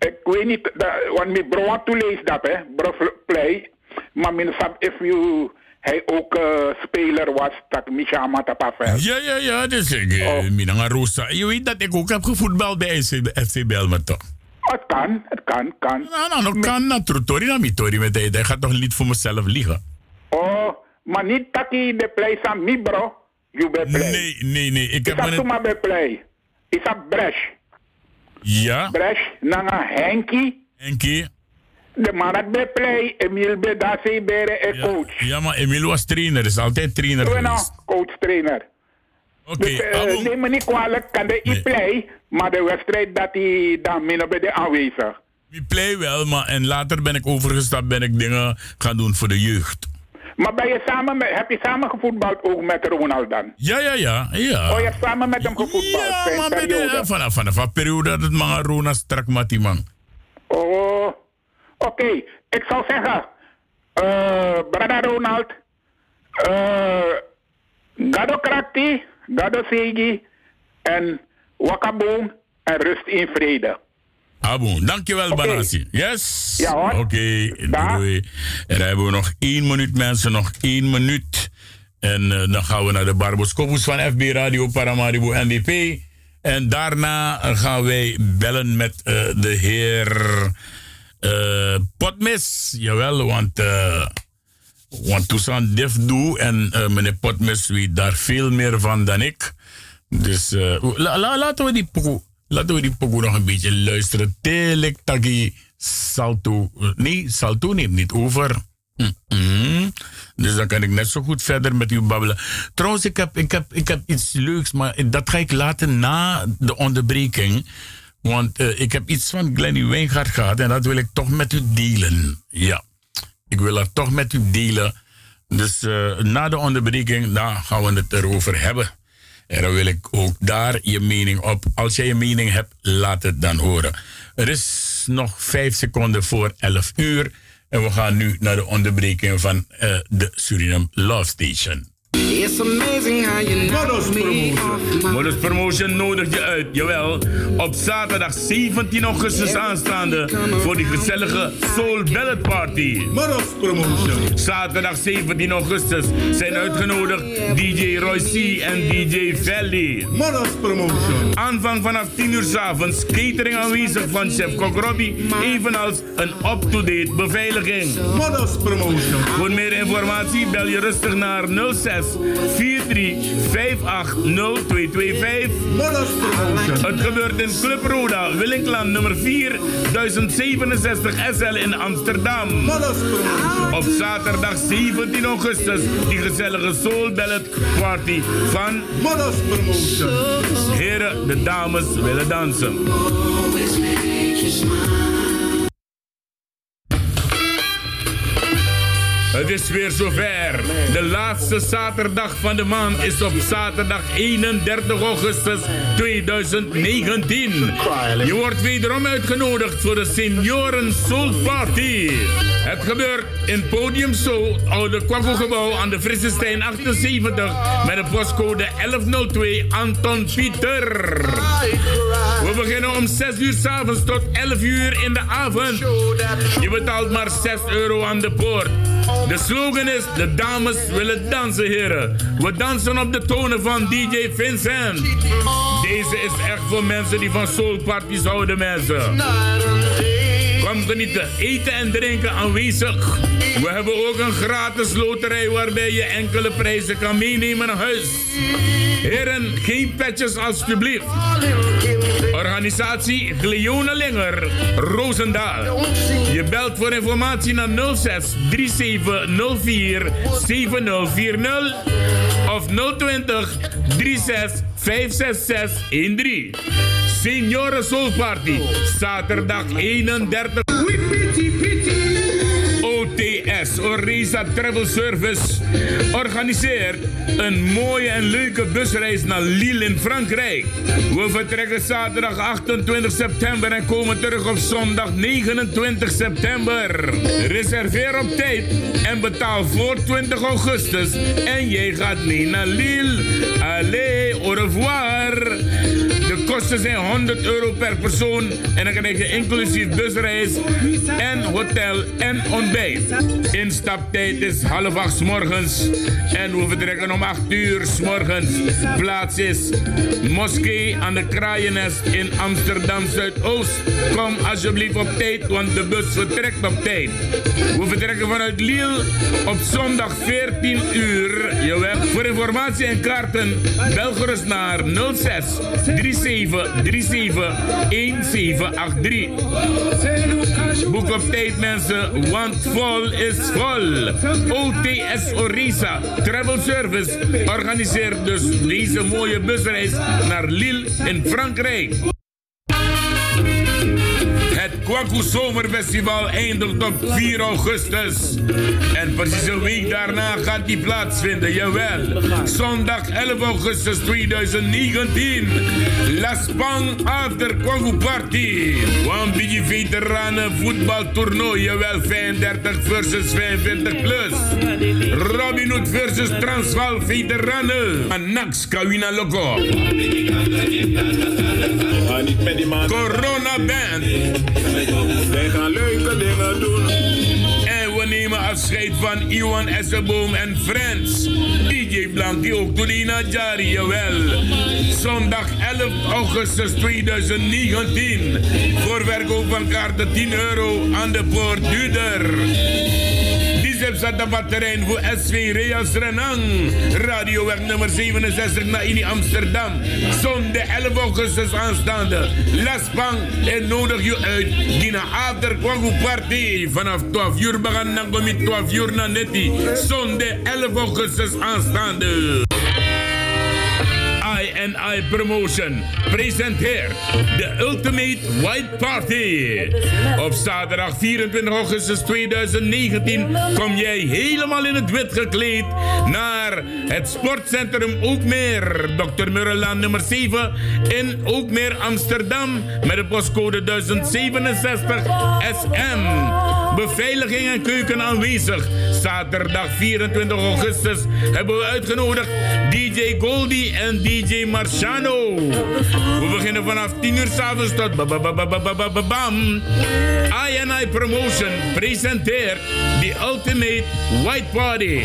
S17: ik weet niet, want mijn broer toeleest dat, hè, bro play. Maar mijn sap, if you, hij ook uh, speler was, dat Micha Matapafel.
S1: Ja, ja, ja, dus ik, oh. Minanga Rosa. Je weet dat ik ook heb gevoetbald bij FC Belmer, toch?
S17: Het kan, het kan, kan.
S1: Nou, nou, nou kan natuurlijk. Tori na mitori met hij. Hij gaat toch niet voor mezelf liegen?
S17: Oh, maar niet dat hij de play van mi bro. You be play.
S1: Nee, nee, nee. Ik heb
S17: maar net... maar be play. Is dat Bresh?
S1: Ja.
S17: Bresh, nanga Henky.
S1: Henky.
S17: De man had bij play, Emil Bedase Bere en
S1: ja.
S17: coach.
S1: Ja, maar Emil was trainer, is altijd trainer
S17: ja,
S1: geweest.
S17: coach trainer.
S1: Oké, okay,
S17: dus, uh, neem me niet kwalijk, kan de nee. play, maar de wedstrijd dat hij dan min bij de aanwezig.
S1: Ik play wel, maar en later ben ik overgestapt, ben ik dingen gaan doen voor de jeugd.
S17: Maar ben je samen met, heb je samen gevoetbald ook met Ronald dan?
S1: Ja, ja, ja. ja.
S17: Oh, je hebt samen met hem gevoetbald?
S1: Ja, maar bij de, vanaf, vanaf een periode dat het man Ronald strak met die man.
S17: Oh, oké. Okay. Ik zou zeggen, uh, brada Ronald, uh, gado krakti, gado segi en wakaboom en rust in vrede.
S1: Abo, dankjewel okay. Banasi. Yes?
S17: Ja hoor.
S1: Oké, okay, doei. En dan hebben we nog één minuut mensen, nog één minuut. En uh, dan gaan we naar de Barboscopus van FB Radio Paramaribo NDP. En daarna gaan wij bellen met uh, de heer uh, Potmis. Jawel, want, uh, want Toussaint Def doe en meneer Potmis weet daar veel meer van dan ik. Dus la, la, laten we die pokoe Laten we die pokoe nog een beetje luisteren. Telek tagi salto. Nee, salto neemt niet over. Dus dan kan ik net zo goed verder met u babbelen. Trouwens, ik heb, ik heb, ik heb iets leuks, maar dat ga ik laten na de onderbreking. Want uh, ik heb iets van Glenny Wijngaard gehad en dat wil ik toch met u delen. Ja, ik wil dat toch met u delen. Dus uh, na de onderbreking, dan gaan we het erover hebben. En dan wil ik ook daar je mening op. Als jij je mening hebt, laat het dan horen. Er is nog vijf seconden voor 11 uur. En we gaan nu naar de onderbreking van uh, de Suriname Love Station.
S18: It's amazing how you
S1: Modus Promotion. Modus Promotion nodigt je uit, jawel. Op zaterdag 17 augustus aanstaande voor die gezellige Soul Ballet Party.
S12: Modus Promotion.
S1: Zaterdag 17 augustus zijn uitgenodigd DJ Roy C en DJ Valley.
S12: Modus Promotion.
S1: Aanvang vanaf 10 uur s avonds. Catering aanwezig van chef Kok Robbie. Evenals een up-to-date beveiliging.
S12: Modus Promotion.
S1: Voor meer informatie bel je rustig naar 06 225 Het gebeurt in Club Roda, Willinkland nummer 4, 1067 SL in Amsterdam. Op zaterdag 17 augustus die gezellige Soul Ballet Party van
S12: Modus Promotion.
S1: Heren, de dames willen dansen. Het is weer zover. De laatste zaterdag van de maand is op zaterdag 31 augustus 2019. Je wordt wederom uitgenodigd voor de Senioren Soul Party. Het gebeurt in Podium Soul, Oude Kwakkelgebouw aan de Frissestein 78 met de postcode 1102 Anton Pieter. We beginnen om 6 uur s avonds tot 11 uur in de avond. Je betaalt maar 6 euro aan de poort. De slogan is: De dames willen dansen, heren. We dansen op de tonen van DJ Vincent. Deze is echt voor mensen die van soulparties houden, mensen. Genieten, eten en drinken aanwezig. We hebben ook een gratis loterij waarbij je enkele prijzen kan meenemen naar huis. Heren, geen petjes alstublieft. Organisatie Gleone Linger, Roosendaal. Je belt voor informatie naar 06 3704 7040 of 020 36 566 13. Senioren Soul Party, zaterdag 31. OTS, Orisa Travel Service, organiseert een mooie en leuke busreis naar Lille in Frankrijk. We vertrekken zaterdag 28 september en komen terug op zondag 29 september. Reserveer op tijd en betaal voor 20 augustus en jij gaat mee naar Lille. Allez, au revoir. De kosten zijn 100 euro per persoon en dan krijg je inclusief busreis en hotel en ontbijt. Instaptijd is half acht morgens en we vertrekken om 8 uur s morgens. Plaats is Moskee aan de Kraaiennest in Amsterdam Zuidoost. Kom alsjeblieft op tijd, want de bus vertrekt op tijd. We vertrekken vanuit Lille op zondag 14 uur. Voor informatie en kaarten bel gerust naar 06 37 37 1783. Boek op tijd mensen, want is vol. OTS Orisa Travel Service organiseert dus deze mooie busreis naar Lille in Frankrijk. Kwaku Zomerfestival eindigt op 4 augustus. En precies een week daarna gaat die plaatsvinden, jawel. Zondag 11 augustus 2019. La Spang After Kwaku Party. Wambigi Veteranen voetbaltoernooi, jawel 35 versus 45 plus. Robin Hood versus Transvaal Veteranen. Nax Kawina Loco. Corona Band.
S2: Wij gaan leuke dingen doen.
S1: En we nemen afscheid van Iwan Esselboom en Friends. DJ Blankie ook Tulina Jari, jawel. Zondag 11 augustus 2019. Voorverkoop van kaarten 10 euro aan de poort duurder. Dizep zat op het terrein voor SV Reas Renang. Radioweg nummer 67 naar Ini Amsterdam. Zondag 11 augustus aanstaande. Laspang en nodig je uit. Dina After Kwangu Party. Vanaf 12 uur begaan met 12 uur naar netti. Zondag 11 augustus aanstaande. I Promotion presenteert de Ultimate White Party. Op zaterdag 24 augustus 2019 kom jij helemaal in het wit gekleed naar het sportcentrum Ookmeer. Dr. Murrelaan nummer 7 in Ookmeer Amsterdam met de postcode 1067 SM. Beveiliging en keuken aanwezig. Zaterdag 24 augustus hebben we uitgenodigd DJ Goldie en DJ Marciano. We beginnen vanaf 10 uur s'avonds tot bam. Promotion presenteert The Ultimate White Party.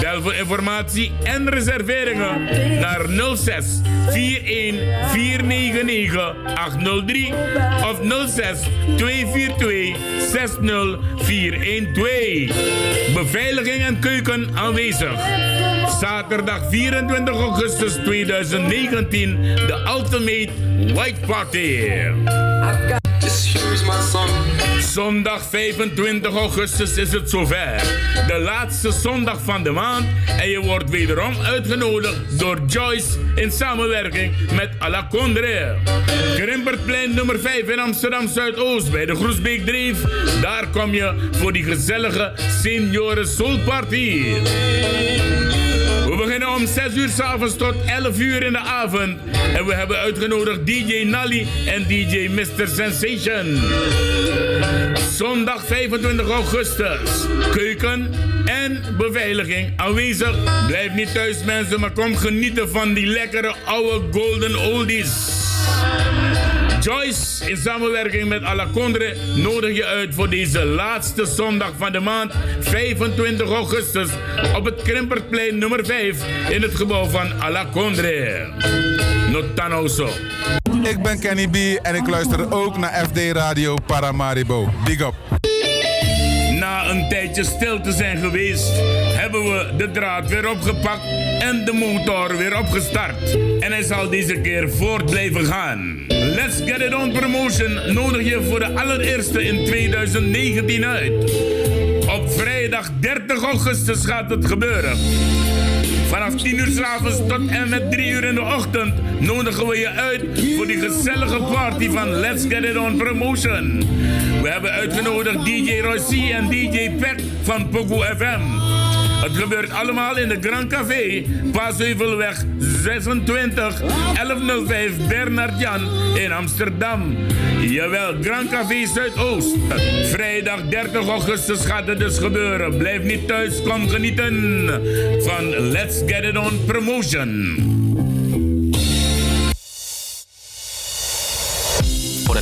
S1: Bel voor informatie en reserveringen naar 06 41 499 803 of 06 242 60412. Beveiliging en keuken aanwezig. Zaterdag 24 augustus 2019, de Ultimate White Party. Zondag 25 augustus is het zover. De laatste zondag van de maand. En je wordt wederom uitgenodigd door Joyce in samenwerking met Ala Condre. Krimpertplein nummer 5 in Amsterdam Zuidoost bij de Groesbeek Dreef. Daar kom je voor die gezellige Senioren Soul Party. We beginnen om 6 uur s'avonds tot 11 uur in de avond. En we hebben uitgenodigd DJ Nally en DJ Mr. Sensation. Zondag 25 augustus. Keuken en beveiliging aanwezig. Blijf niet thuis mensen, maar kom genieten van die lekkere oude golden oldies. Joyce in samenwerking met Alacondre nodig je uit voor deze laatste zondag van de maand 25 augustus op het Krimpertplein nummer 5 in het gebouw van Alacondre. Notanoso.
S19: Ik ben Kenny B en ik luister ook naar FD Radio Paramaribo. Big up.
S1: Na een tijdje stil te zijn geweest, hebben we de draad weer opgepakt en de motor weer opgestart. En hij zal deze keer voort blijven gaan. Let's Get It On Promotion nodig je voor de allereerste in 2019 uit. Op vrijdag 30 augustus gaat het gebeuren. Vanaf 10 uur s'avonds tot en met 3 uur in de ochtend nodigen we je uit voor die gezellige party van Let's Get It On Promotion. We hebben uitgenodigd DJ Rossi en DJ Pet van Pogo FM. Het gebeurt allemaal in de Grand Café, Paasheuvelweg 26 1105 Bernard Jan in Amsterdam. Jawel, Grand Café Zuidoost. Vrijdag 30 augustus gaat het dus gebeuren. Blijf niet thuis, kom genieten van Let's Get It On Promotion.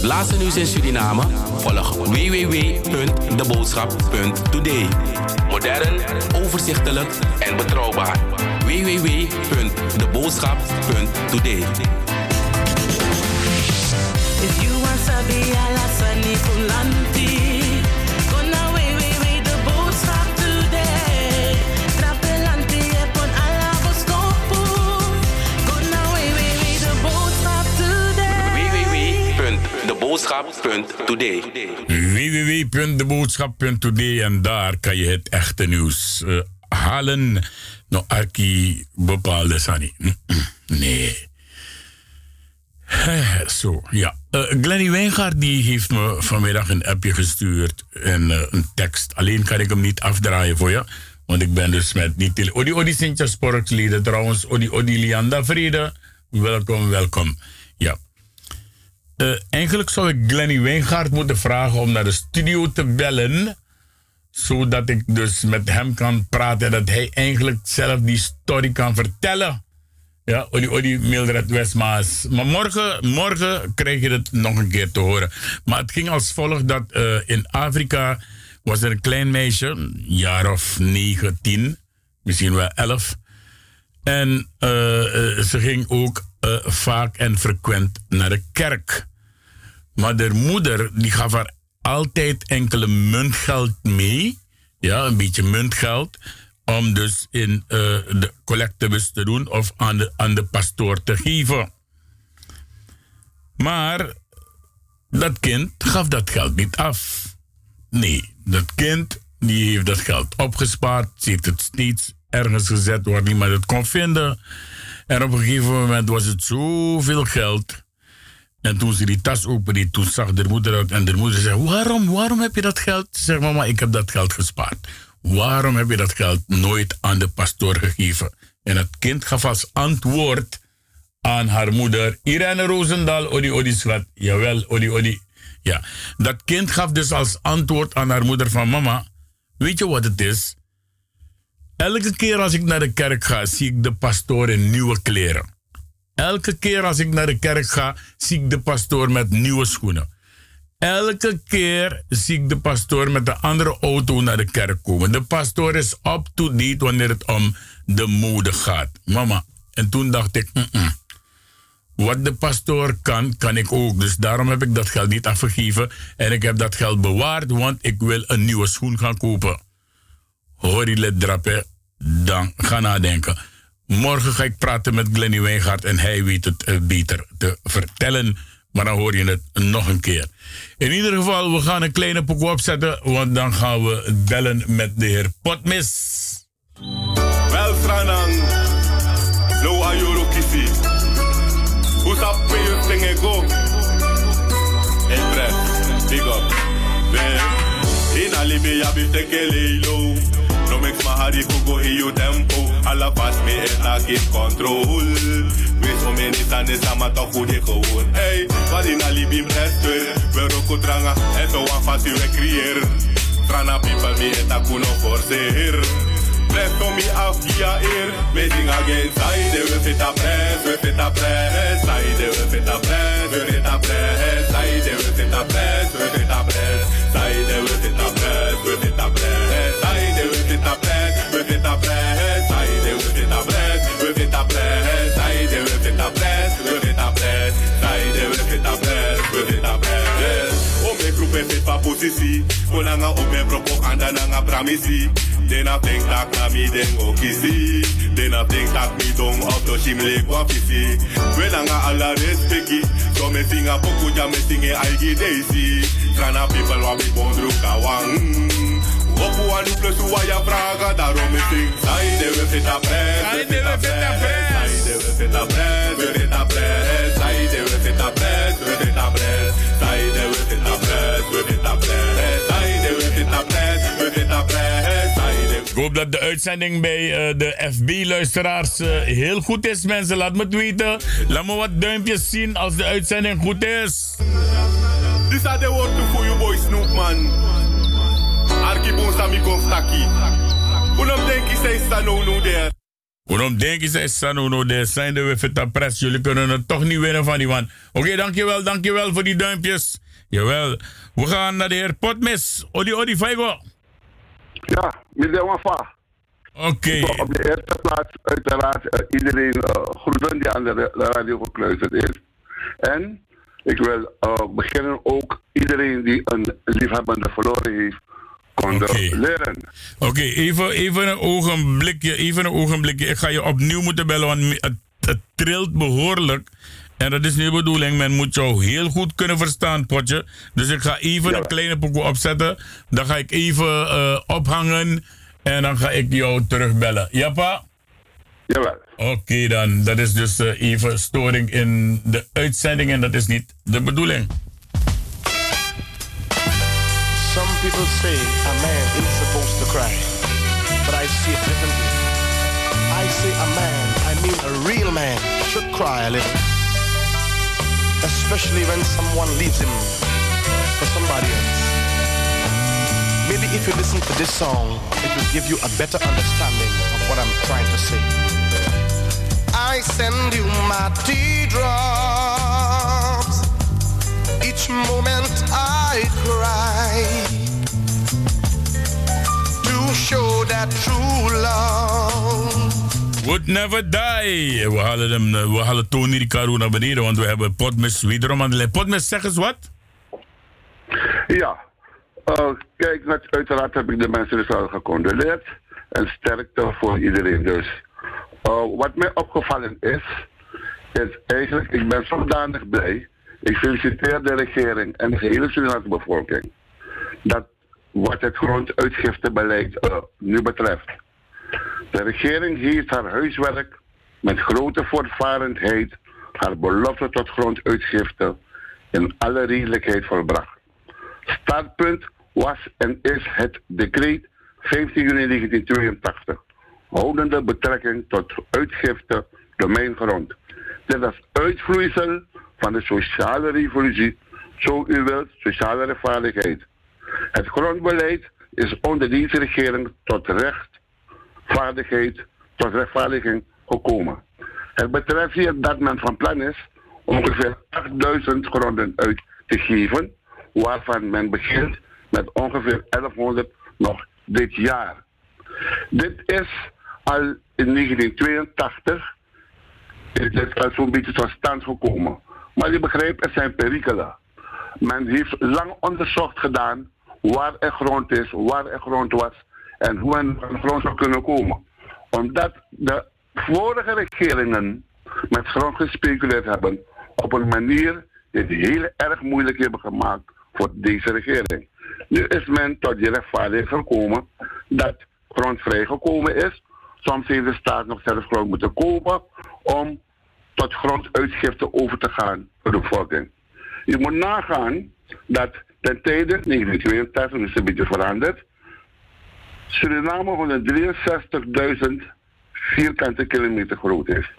S20: Laatste nieuws in Suriname volg www.deboodschap.today. Modern, overzichtelijk en betrouwbaar. www.deboodschap.today.
S21: If you want sabi ala sani
S20: www.deboodschap.today.
S1: www.deboodschap.today en daar kan je het echte nieuws eh, halen. No arki bepaalde sani. *clears throat* Nee. Zo, ja. Eh, Glenny Wijngaard die heeft me vanmiddag een appje gestuurd en eh, een tekst. Alleen kan ik hem niet afdraaien voor je. Want ik ben dus met niet... Odi Odi Sintje Sporksleden trouwens. Odi Odi Lianda Vrede. Welkom, welkom. Eh, eigenlijk zou ik Glenny Wijngaard moeten vragen om naar de studio te bellen. Zodat ik dus met hem kan praten. En dat hij eigenlijk zelf die story kan vertellen. Ja, Odi Odi Mildred Westmaas. Maar morgen, morgen krijg je het nog een keer te horen. Maar het ging als volgt dat eh, in Afrika was er een klein meisje, een jaar of 19, misschien wel 11. En eh, ze ging ook eh, vaak en frequent naar de kerk. Maar de moeder die gaf haar altijd enkele muntgeld mee. Ja, een beetje muntgeld. Om dus in eh, de collectebus te doen of aan de, aan de pastoor te geven. Maar dat kind gaf dat geld niet af. Nee, dat kind die heeft dat geld opgespaard. Ze heeft het steeds ergens gezet waar niemand het kon vinden. En op een gegeven moment was het zoveel geld. En toen ze die tas opende, toen zag de moeder uit. En de moeder zei, waarom, waarom heb je dat geld? Ze zegt, mama, ik heb dat geld gespaard. Waarom heb je dat geld nooit aan de pastoor gegeven? En het kind gaf als antwoord aan haar moeder, Irene Roosendaal, Odi Odi Swat. Jawel, Odi Odi. Ja, dat kind gaf dus als antwoord aan haar moeder van mama, weet je wat het is? Elke keer als ik naar de kerk ga, zie ik de pastoor in nieuwe kleren. Elke keer als ik naar de kerk ga, zie ik de pastoor met nieuwe schoenen. Elke keer zie ik de pastoor met een andere auto naar de kerk komen. De pastoor is up to date wanneer het om de mode gaat. Mama, en toen dacht ik, "Mm-mm. wat de pastoor kan, kan ik ook. Dus daarom heb ik dat geld niet afgegeven. En ik heb dat geld bewaard, want ik wil een nieuwe schoen gaan kopen. Hoor je let drappen, dan ga nadenken. Morgen ga ik praten met Glenny Wijngaard en hij weet het eh, beter te vertellen. Maar dan hoor je het nog een keer. In ieder geval, we gaan een kleine pokoe opzetten, want dan gaan we bellen met de heer Potmis.
S2: Wel Franang, no ayoro kisi. Your thing and go? In low. No mix my hardy go in your tempo. Alla pas me en na keep control. Wees om in is aan de sama toch goed je gewoon. Hey, wat in Alibi rester. We roko tranga en zo aan fast we creëren. Trana people me et a kuno forceer. Press on me af via ear. Me sing again side we fit a press, we fit a press. Side we fit a press, we fit a press. Side we fit a press, we fit a press. Side groepe fit pa posisi. Konanga o me propaganda nanga pramisi. Den a think tak na mi den go kisi. Den a think tak mi dong op do shim le kwa pisi. We nanga ala respecti. So me sing a poku ja me sing e aigi daisy. Trana people wa mi bondru kawang. Opu anu plus wa ya vraga daarom me sing. Side we fit a press. Side we fit a press. Side we fit a press. We fit a
S1: Ik hoop dat de uitzending bij eh, de FB-luisteraars eh, heel goed is, mensen. Laat me het weten. Laat me wat duimpjes zien als de uitzending goed is.
S2: These are the words for you boy Snoop man. Arki Bonsami Konstaki. Unam denki say Sano no there.
S1: Waarom denk je, zei Sanono, de zijn de Wiffita Press. Jullie kunnen het toch niet winnen van die man. Oké, dankjewel, dankjewel voor die duimpjes. Jawel. We gaan naar de heer Potmis. Odi, odi, Faigo.
S22: Ja, meneer Wafa.
S1: Oké.
S22: Op de eerste plaats uiteraard eh, iedereen eh, groeten die aan de, ra- de radio gekluisterd is. En ik wil eh, beginnen ook iedereen die een liefhebbende verloren heeft, condoleren.
S1: Oké, even, even een ogenblikje, even een ogenblikje. Ik ga je opnieuw moeten bellen, want het, het trilt behoorlijk. En dat is niet de bedoeling. Men moet jou heel goed kunnen verstaan, potje. Dus ik ga even een kleine pokoe opzetten. Dan ga ik even eh, ophangen. En dan ga ik jou terugbellen. Ja, pa?
S22: Jawel.
S1: Oké dan. Dat is dus eh, even storing in de uitzending. En dat is niet de bedoeling.
S23: Some people say a man is supposed to cry, but I see it differently. I say a man, I mean a real man, should cry a little. Especially when someone leaves him for somebody else. Maybe if you listen to this song, it will give you a better understanding of what I'm trying to say. I send you my teardrops each moment I cry to show that true love.
S1: Would never die. We halen, hem, eh, we halen Tony Ricardo naar beneden, want we hebben Potmes wederom aan de lijn. Potmes, zeg eens wat.
S22: Ja, eh, kijk, uiteraard heb ik de mensen dus al gecondoleerd. En sterkte voor iedereen dus. Eh, wat mij opgevallen is, is eigenlijk, ik ben zodanig blij. Ik feliciteer de regering en de hele Surinaamse bevolking. Dat wat het gronduitgiftebeleid eh, nu betreft. De regering heeft haar huiswerk met grote voortvarendheid haar belofte tot gronduitgifte in alle redelijkheid volbracht. Startpunt was en is het decreet 15 juni 1982, houdende betrekking tot uitgifte domeingrond. Dit is uitvloeisel van de sociale revolutie zo u wilt, sociale rechtvaardigheid. Het grondbeleid is onder deze regering tot rechtvaardigheid, tot rechtvaardiging gekomen. Het betreft hier dat men van plan is ongeveer 8000 gronden uit te geven, waarvan men begint met ongeveer 1100 nog dit jaar. Dit is al in 1982 is dit zo'n beetje tot stand gekomen. Maar je begrijpt, er zijn perikelen. Men heeft lang onderzocht gedaan waar er grond is, waar er grond was en hoe men aan grond zou kunnen komen. Omdat de vorige regeringen met grond gespeculeerd hebben op een manier die het heel erg moeilijk hebben gemaakt voor deze regering. Nu is men tot die rechtvaardiging gekomen dat grond vrijgekomen is. Soms heeft de staat nog zelf grond moeten kopen om tot gronduitgifte over te gaan voor de bevolking. Je moet nagaan dat ten tijde 1982 is een beetje veranderd. Suriname 163.000 vierkante kilometer groot is.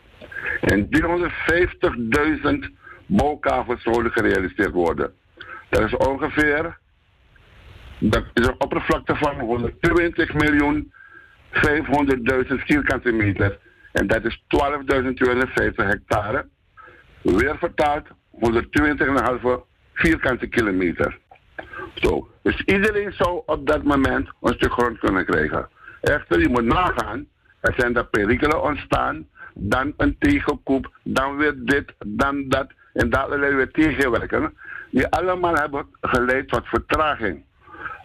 S22: En 350.000 bouwkavels zouden gerealiseerd worden. Dat is ongeveer dat is een oppervlakte van 120 miljoen 500.000 vierkante meter. En dat is 12.250 hectare. Weer vertaald 120,5 vierkante kilometer. Zo. Dus iedereen zou op dat moment een stuk grond kunnen krijgen. Echter, je moet nagaan, er zijn daar perikelen ontstaan, dan een tegenkoep, dan weer dit, dan dat, en daar allerlei weer tegenwerken, die allemaal hebben geleid tot vertraging.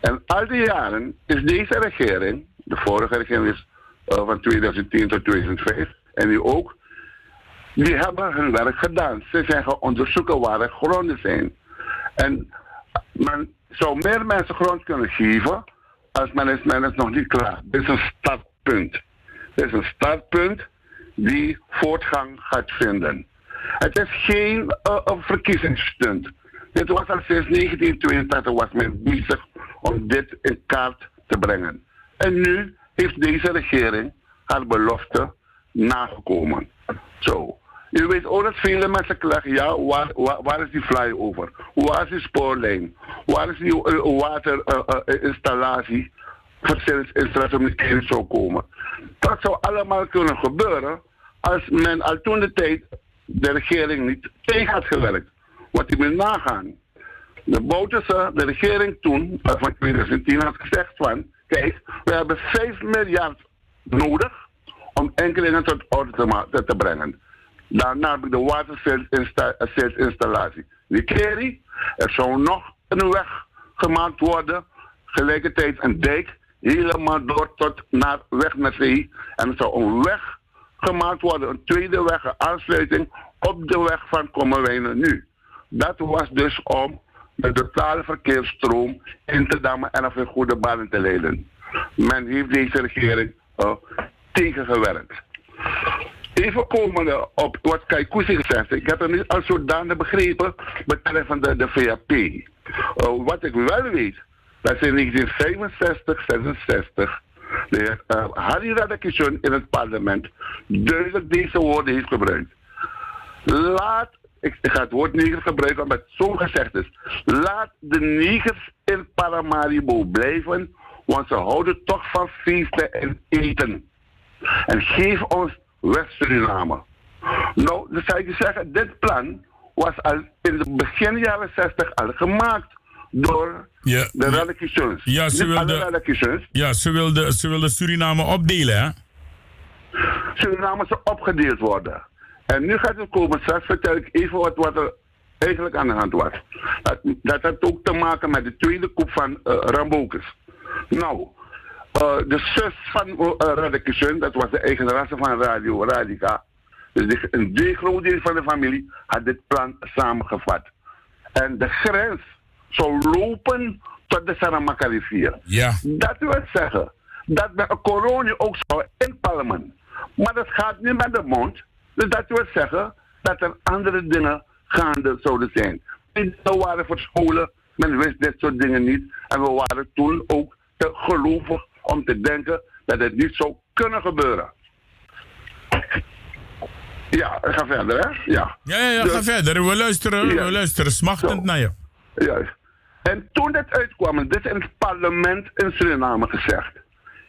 S22: En al die jaren is deze regering, de vorige regering is uh, van 2010 tot 2005, en nu ook, die hebben hun werk gedaan. Ze zijn gaan onderzoeken waar er gronden zijn. En men zou meer mensen grond kunnen geven als men is, men is nog niet klaar. Dit is een startpunt. Dit is een startpunt die voortgang gaat vinden. Het is geen uh, verkiezingsstunt. Dit was al sinds 1982 was men bezig om dit in kaart te brengen. En nu heeft deze regering haar belofte nagekomen. Zo. U weet ook dat vele mensen klagen, ja, waar, waar, is die flyover? Waar is die spoorlijn? Waar is die uh, waterinstallatie? Faciliteitsinstallatie om niet zou komen. Dat zou allemaal kunnen gebeuren als men al toen de tijd de regering niet tegen had gewerkt. Wat u moet nagaan. De Bouterse, de regering toen, van 2010, had gezegd van, kijk, we hebben 5 miljard nodig om enkelingen tot orde te, te brengen. Daarna heb ik de waterzeelinstallatie. Die Kerry, er zou nog een weg gemaakt worden, gelijkertijd een dijk, helemaal door tot naar weg naar zee. En er zou een weg gemaakt worden, een tweede weg, een aansluiting op de weg van Kommerwijnen nu. Dat was dus om de totale verkeersstroom in te dammen en op een goede banen te leiden. Men heeft deze regering uh, tegengewerkt. Even komende op wat Kaikousi gezegd. Ik heb hem als zodanig begrepen betreffende de VAP. Uh, wat ik wel weet, dat in 1965, 66 de heer uh, Harry Radakishun in het parlement duidelijk deze woorden heeft gebruikt. Laat, ik, ik ga het woord neger gebruiken omdat het zo gezegd is. Laat de negers in Paramaribo blijven, want ze houden toch van feesten en eten. En geef ons West-Suriname. Nou, dan zou ik je zeggen, dit plan was al in de begin jaren 60 al gemaakt door
S1: ja,
S22: de Radakishun.
S1: Ja, ze wilde, ja ze, wilde, ze wilde Suriname opdelen, hè?
S22: Suriname zou opgedeeld worden. En nu gaat het komen, straks vertel ik even wat, wat er eigenlijk aan de hand was. Dat, dat had ook te maken met de tweede koep van uh. Nou, de zus van uh, Radekishun, dat was de eigenaresse van Radio Radica. Dus die, een groot deel van de familie had dit plan samengevat. En de grens zou lopen tot de Saramaka rivier.
S1: Ja.
S22: Dat wil zeggen dat we een kolonie ook zou inpalmen. Maar dat gaat niet met de mond. Dus dat wil zeggen dat er andere dingen gaande zouden zijn. We waren voor scholen, men wist dit soort dingen niet. En we waren toen ook te gelovig om te denken dat het niet zou kunnen gebeuren. Ja, ga verder, hè? Ja,
S1: ja, ja, ja ga
S22: Dus-
S1: verder. We luisteren,
S22: Ja.
S1: we luisteren smachtend
S22: Zo.
S1: naar je.
S22: Juist. En toen dit uitkwam, dit is in het parlement in Suriname gezegd,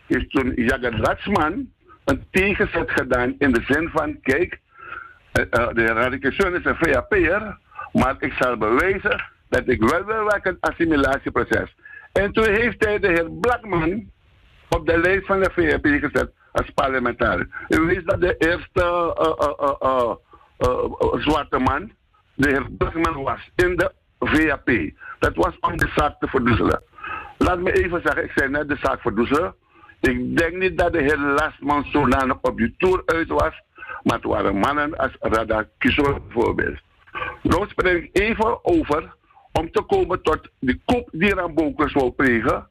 S22: is toen Jagger Ratsman een tegenzet gedaan in de zin van, kijk, eh, eh, de radicalisme is een VAP'er, maar ik zal bewijzen dat ik wel wil werken assimilatieproces. En toen heeft hij de heer Blackman op de lijst van de VAP gezet als parlementariër. U weet dat de eerste eh, eh, eh, zwarte man, de heer Blackman was in de VAP. Dat was om de zaak te verdoezelen. Laat me even zeggen, ik zei net de zaak verdoezelen. Ik denk niet dat de heer Lastman zodanig op die tour uit was, maar het waren mannen als Rada Kishore bijvoorbeeld. Nou spreek ik even over om te komen tot die koep die Rambokers wou plegen.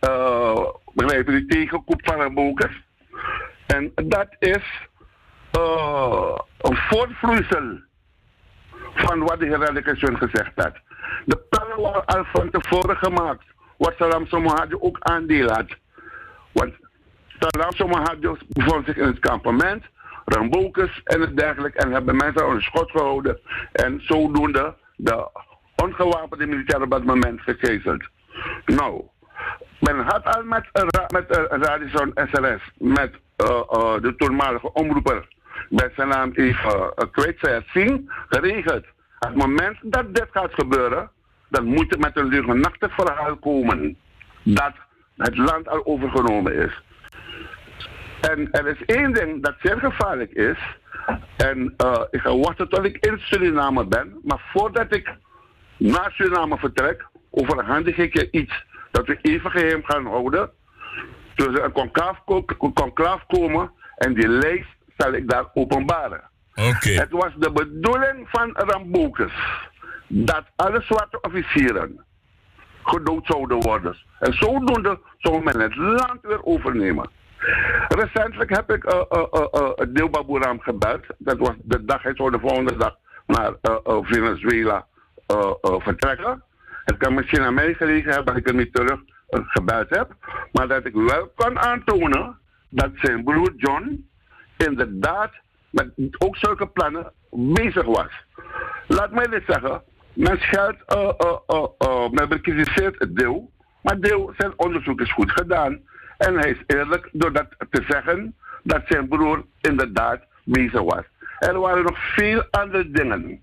S22: Uh, begrijp je, die tegenkoep van Rambokers. En dat is uh, een voortvloeisel van wat de heer Radikation gezegd had. De plannen waren al van tevoren gemaakt, wat Salam Somahadi ook aandeel had. Want Salam Somahadi bevond zich in het kampement, Rambokers en het dergelijke, en hebben mensen onder schot gehouden en zodoende de ongewapende militairen op dat moment gegezeld. Nou, men had al met, met Radisson SRS, met uh, uh, de toenmalige omroeper, bij zijn naam even uh, kwijt zijn zien, geregeld. Op het moment dat dit gaat gebeuren, dan moet het met een leugenachtig verhaal komen dat het land al overgenomen is. En er is één ding dat zeer gevaarlijk is. En uh, ik ga wachten tot ik in Suriname ben. Maar voordat ik naar Suriname vertrek, overhandig ik je iets dat we even geheim gaan houden. Dus er een conclaaf, conclaaf komen en die lijst zal ik daar openbaren.
S1: Oké.
S22: Het was de bedoeling van Rambokes dat alle zwarte officieren gedood zouden worden. En zodoende zou men het land weer overnemen. Recentelijk heb ik uh, uh, uh, Deelbaboeram gebeld. Dat was de dag, hij zou de volgende dag naar uh, uh, Venezuela uh, vertrekken. Het kan misschien aan mij gelegen hebben dat ik hem niet terug gebeld heb. Maar dat ik wel kan aantonen dat zijn broer John inderdaad met ook zulke plannen bezig was. Laat mij dit zeggen. Men uh, uh, uh, uh, men bekritiseert het deel. Maar deel, zijn onderzoek is goed gedaan. En hij is eerlijk door dat te zeggen dat zijn broer inderdaad bezig was. Er waren nog veel andere dingen.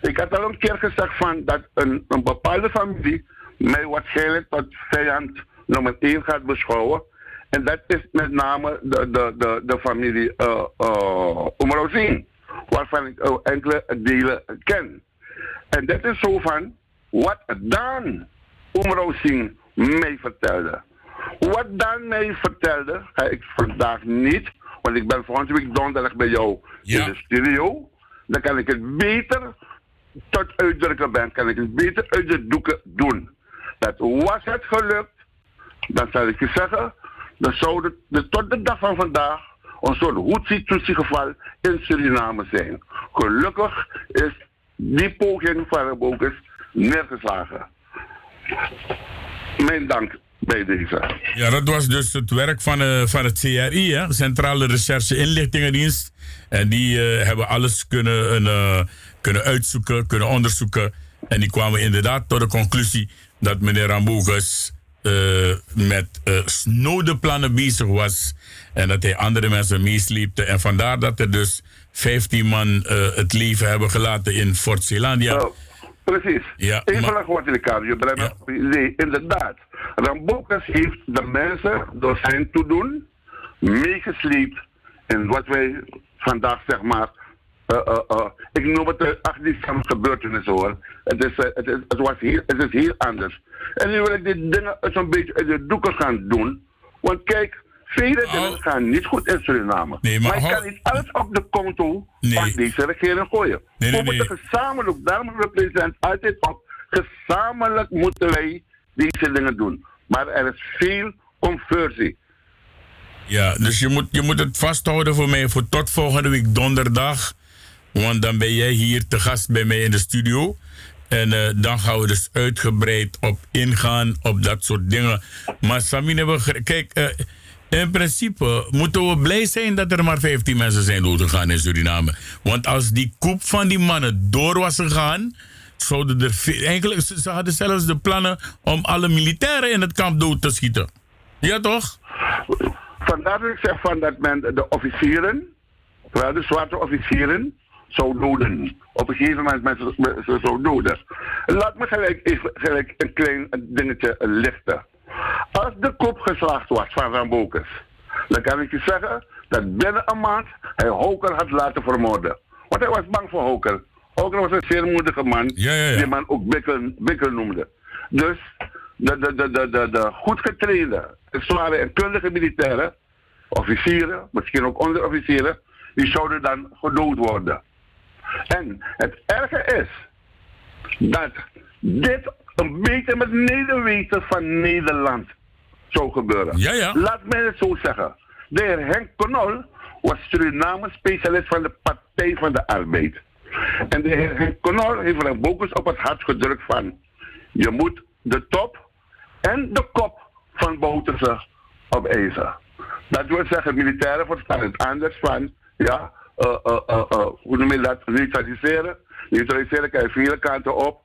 S22: Ik had al een keer gezegd van dat een, een bepaalde familie mij waarschijnlijk tot vijand nummer 1 gaat beschouwen. En dat is met name de, de, de, de familie uh, uh, waarvan ik uh, enkele delen ken. En dat is zo van wat dan Omrozien mij vertelde. Wat dan mij vertelde, ga ik vandaag niet, want ik ben volgende week donderdag bij jou
S1: ja.
S22: in de studio. Dan kan ik het beter tot uitdrukken ben, kan ik het beter uit de doeken doen. Dat was het gelukt, dan zal ik je zeggen, dan zou tot de dag van vandaag een soort hoedsie geval in Suriname zijn. Gelukkig is die poging van de Bokers neergeslagen. Mijn dank bij deze.
S1: Ja, dat was dus het werk van, uh, van het CRI, hè? Centrale Recherche Inlichtingendienst. En die uh, hebben alles kunnen, uh, kunnen uitzoeken, kunnen onderzoeken. En die kwamen inderdaad tot de conclusie dat meneer Rambogus met snode plannen bezig was. En dat hij andere mensen meesleepte. En vandaar dat er dus 15 man het leven hebben gelaten in Fort Zeelandia.
S22: Oh, precies.
S1: Ja,
S22: Even wat in de kamer. Je brengt ja. op idee. Inderdaad. Rambokas heeft de mensen door zijn toedoen meegesleept in wat wij vandaag zeg maar. Uh, uh, uh, ik noem het de 8 december gebeurtenis hoor. Het is, het, is, het, was heel, het is heel anders. En nu wil ik dit dingen zo'n beetje uit de doeken gaan doen. Want kijk, vele oh. dingen gaan niet goed in Suriname.
S1: Nee, maar,
S22: maar ik kan niet alles op de konto nee. van deze regering gooien.
S1: Nee, nee,
S22: we moeten gezamenlijk, daarom hebben president altijd op, gezamenlijk moeten wij deze dingen doen. Maar er is veel conversie.
S1: Ja, dus je moet, je moet het vasthouden voor mij voor tot volgende week donderdag. Want dan ben jij hier te gast bij mij in de studio. En uh, dan gaan we dus uitgebreid op ingaan, op dat soort dingen. Maar Samine, we, kijk, uh, in principe moeten we blij zijn dat er maar 15 mensen zijn doodgegaan in Suriname. Want als die koep van die mannen door was gegaan, zouden er eigenlijk, ze, hadden zelfs de plannen om alle militairen in het kamp dood te schieten. Ja, toch?
S22: Vandaar dat ik zeg van dat men de officieren, vooral de zwarte officieren, zou doden. Op een gegeven moment mensen ze, zou doden. Laat me gelijk, even, gelijk een klein dingetje lichten. Als de kop geslaagd was van Rambokus, dan kan ik je zeggen dat binnen een maand hij Hoker had laten vermoorden. Want hij was bang voor Hoker. Hoker was een zeer moedige man, die man ook Bikkel, Bikkel noemde. Dus de, de, de, de, de, de goed getrainde, zware en kundige militairen, officieren, misschien ook onderofficieren, die zouden dan gedood worden. En het erge is dat dit een beetje met nederweten van Nederland zou gebeuren.
S1: Ja, ja.
S22: Laat mij het zo zeggen. De heer Henk Knol was Suriname specialist van de Partij van de Arbeid. En de heer Henk Knol heeft er focus op het hart gedrukt van... je moet de top en de kop van Bouterse opeisen. Dat wil zeggen, militairen verstaan het anders van... ja, uh, uh, uh, hoe noem je dat, neutraliseren. Neutraliseren kan je vele kanten op.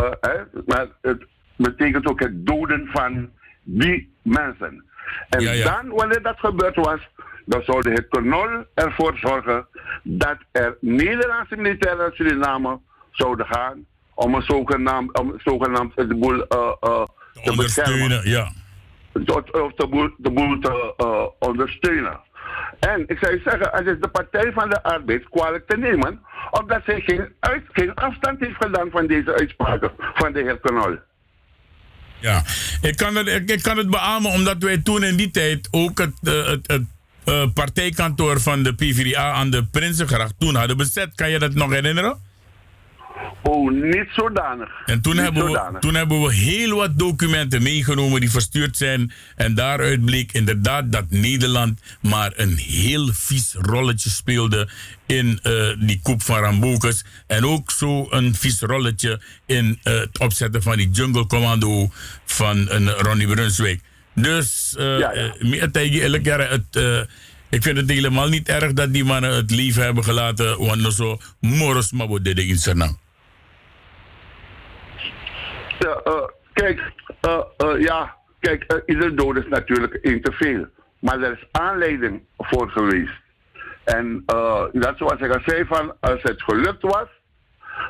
S22: Uh, hè? Maar het betekent ook het doden van die mensen. En
S1: Ja, ja.
S22: dan, wanneer dat gebeurd was, dan zou de heer Knol ervoor zorgen dat er Nederlandse militairen naar Suriname zouden gaan om een zogenaamd, om zogenaamd de boel uh, uh, te beschermen
S1: ja.
S22: of de boel, de boel te ondersteunen. En ik zou je zeggen, het is de Partij van de Arbeid kwalijk te nemen, omdat zij geen, uit, geen afstand heeft gedaan van deze uitspraken van de heer Knol.
S1: Ja, ik kan, het, ik, kan het beamen omdat wij toen in die tijd ook het, eh, het eh, partijkantoor van de PvdA aan de Prinsengracht toen hadden bezet. Kan je dat nog herinneren?
S22: Oh, niet zodanig.
S1: En toen
S22: Niet
S1: hebben, we, toen hebben we heel wat documenten meegenomen die verstuurd zijn. En daaruit bleek inderdaad dat Nederland maar een heel vies rolletje speelde in eh, die koep van Rambokus. En ook zo een vies rolletje in eh, het opzetten van die jungle commando van een Ronnie Brunswijk. Dus
S22: Ja, ja.
S1: jaar het... ik vind het helemaal niet erg dat die mannen het leven hebben gelaten. Want zo moros mabo dede in
S22: eh, kijk, eh, eh, ja, kijk, eh, ieder dood is natuurlijk één te veel. Maar er is aanleiding voor geweest. En eh, dat zoals ik al zei, van, als het gelukt was,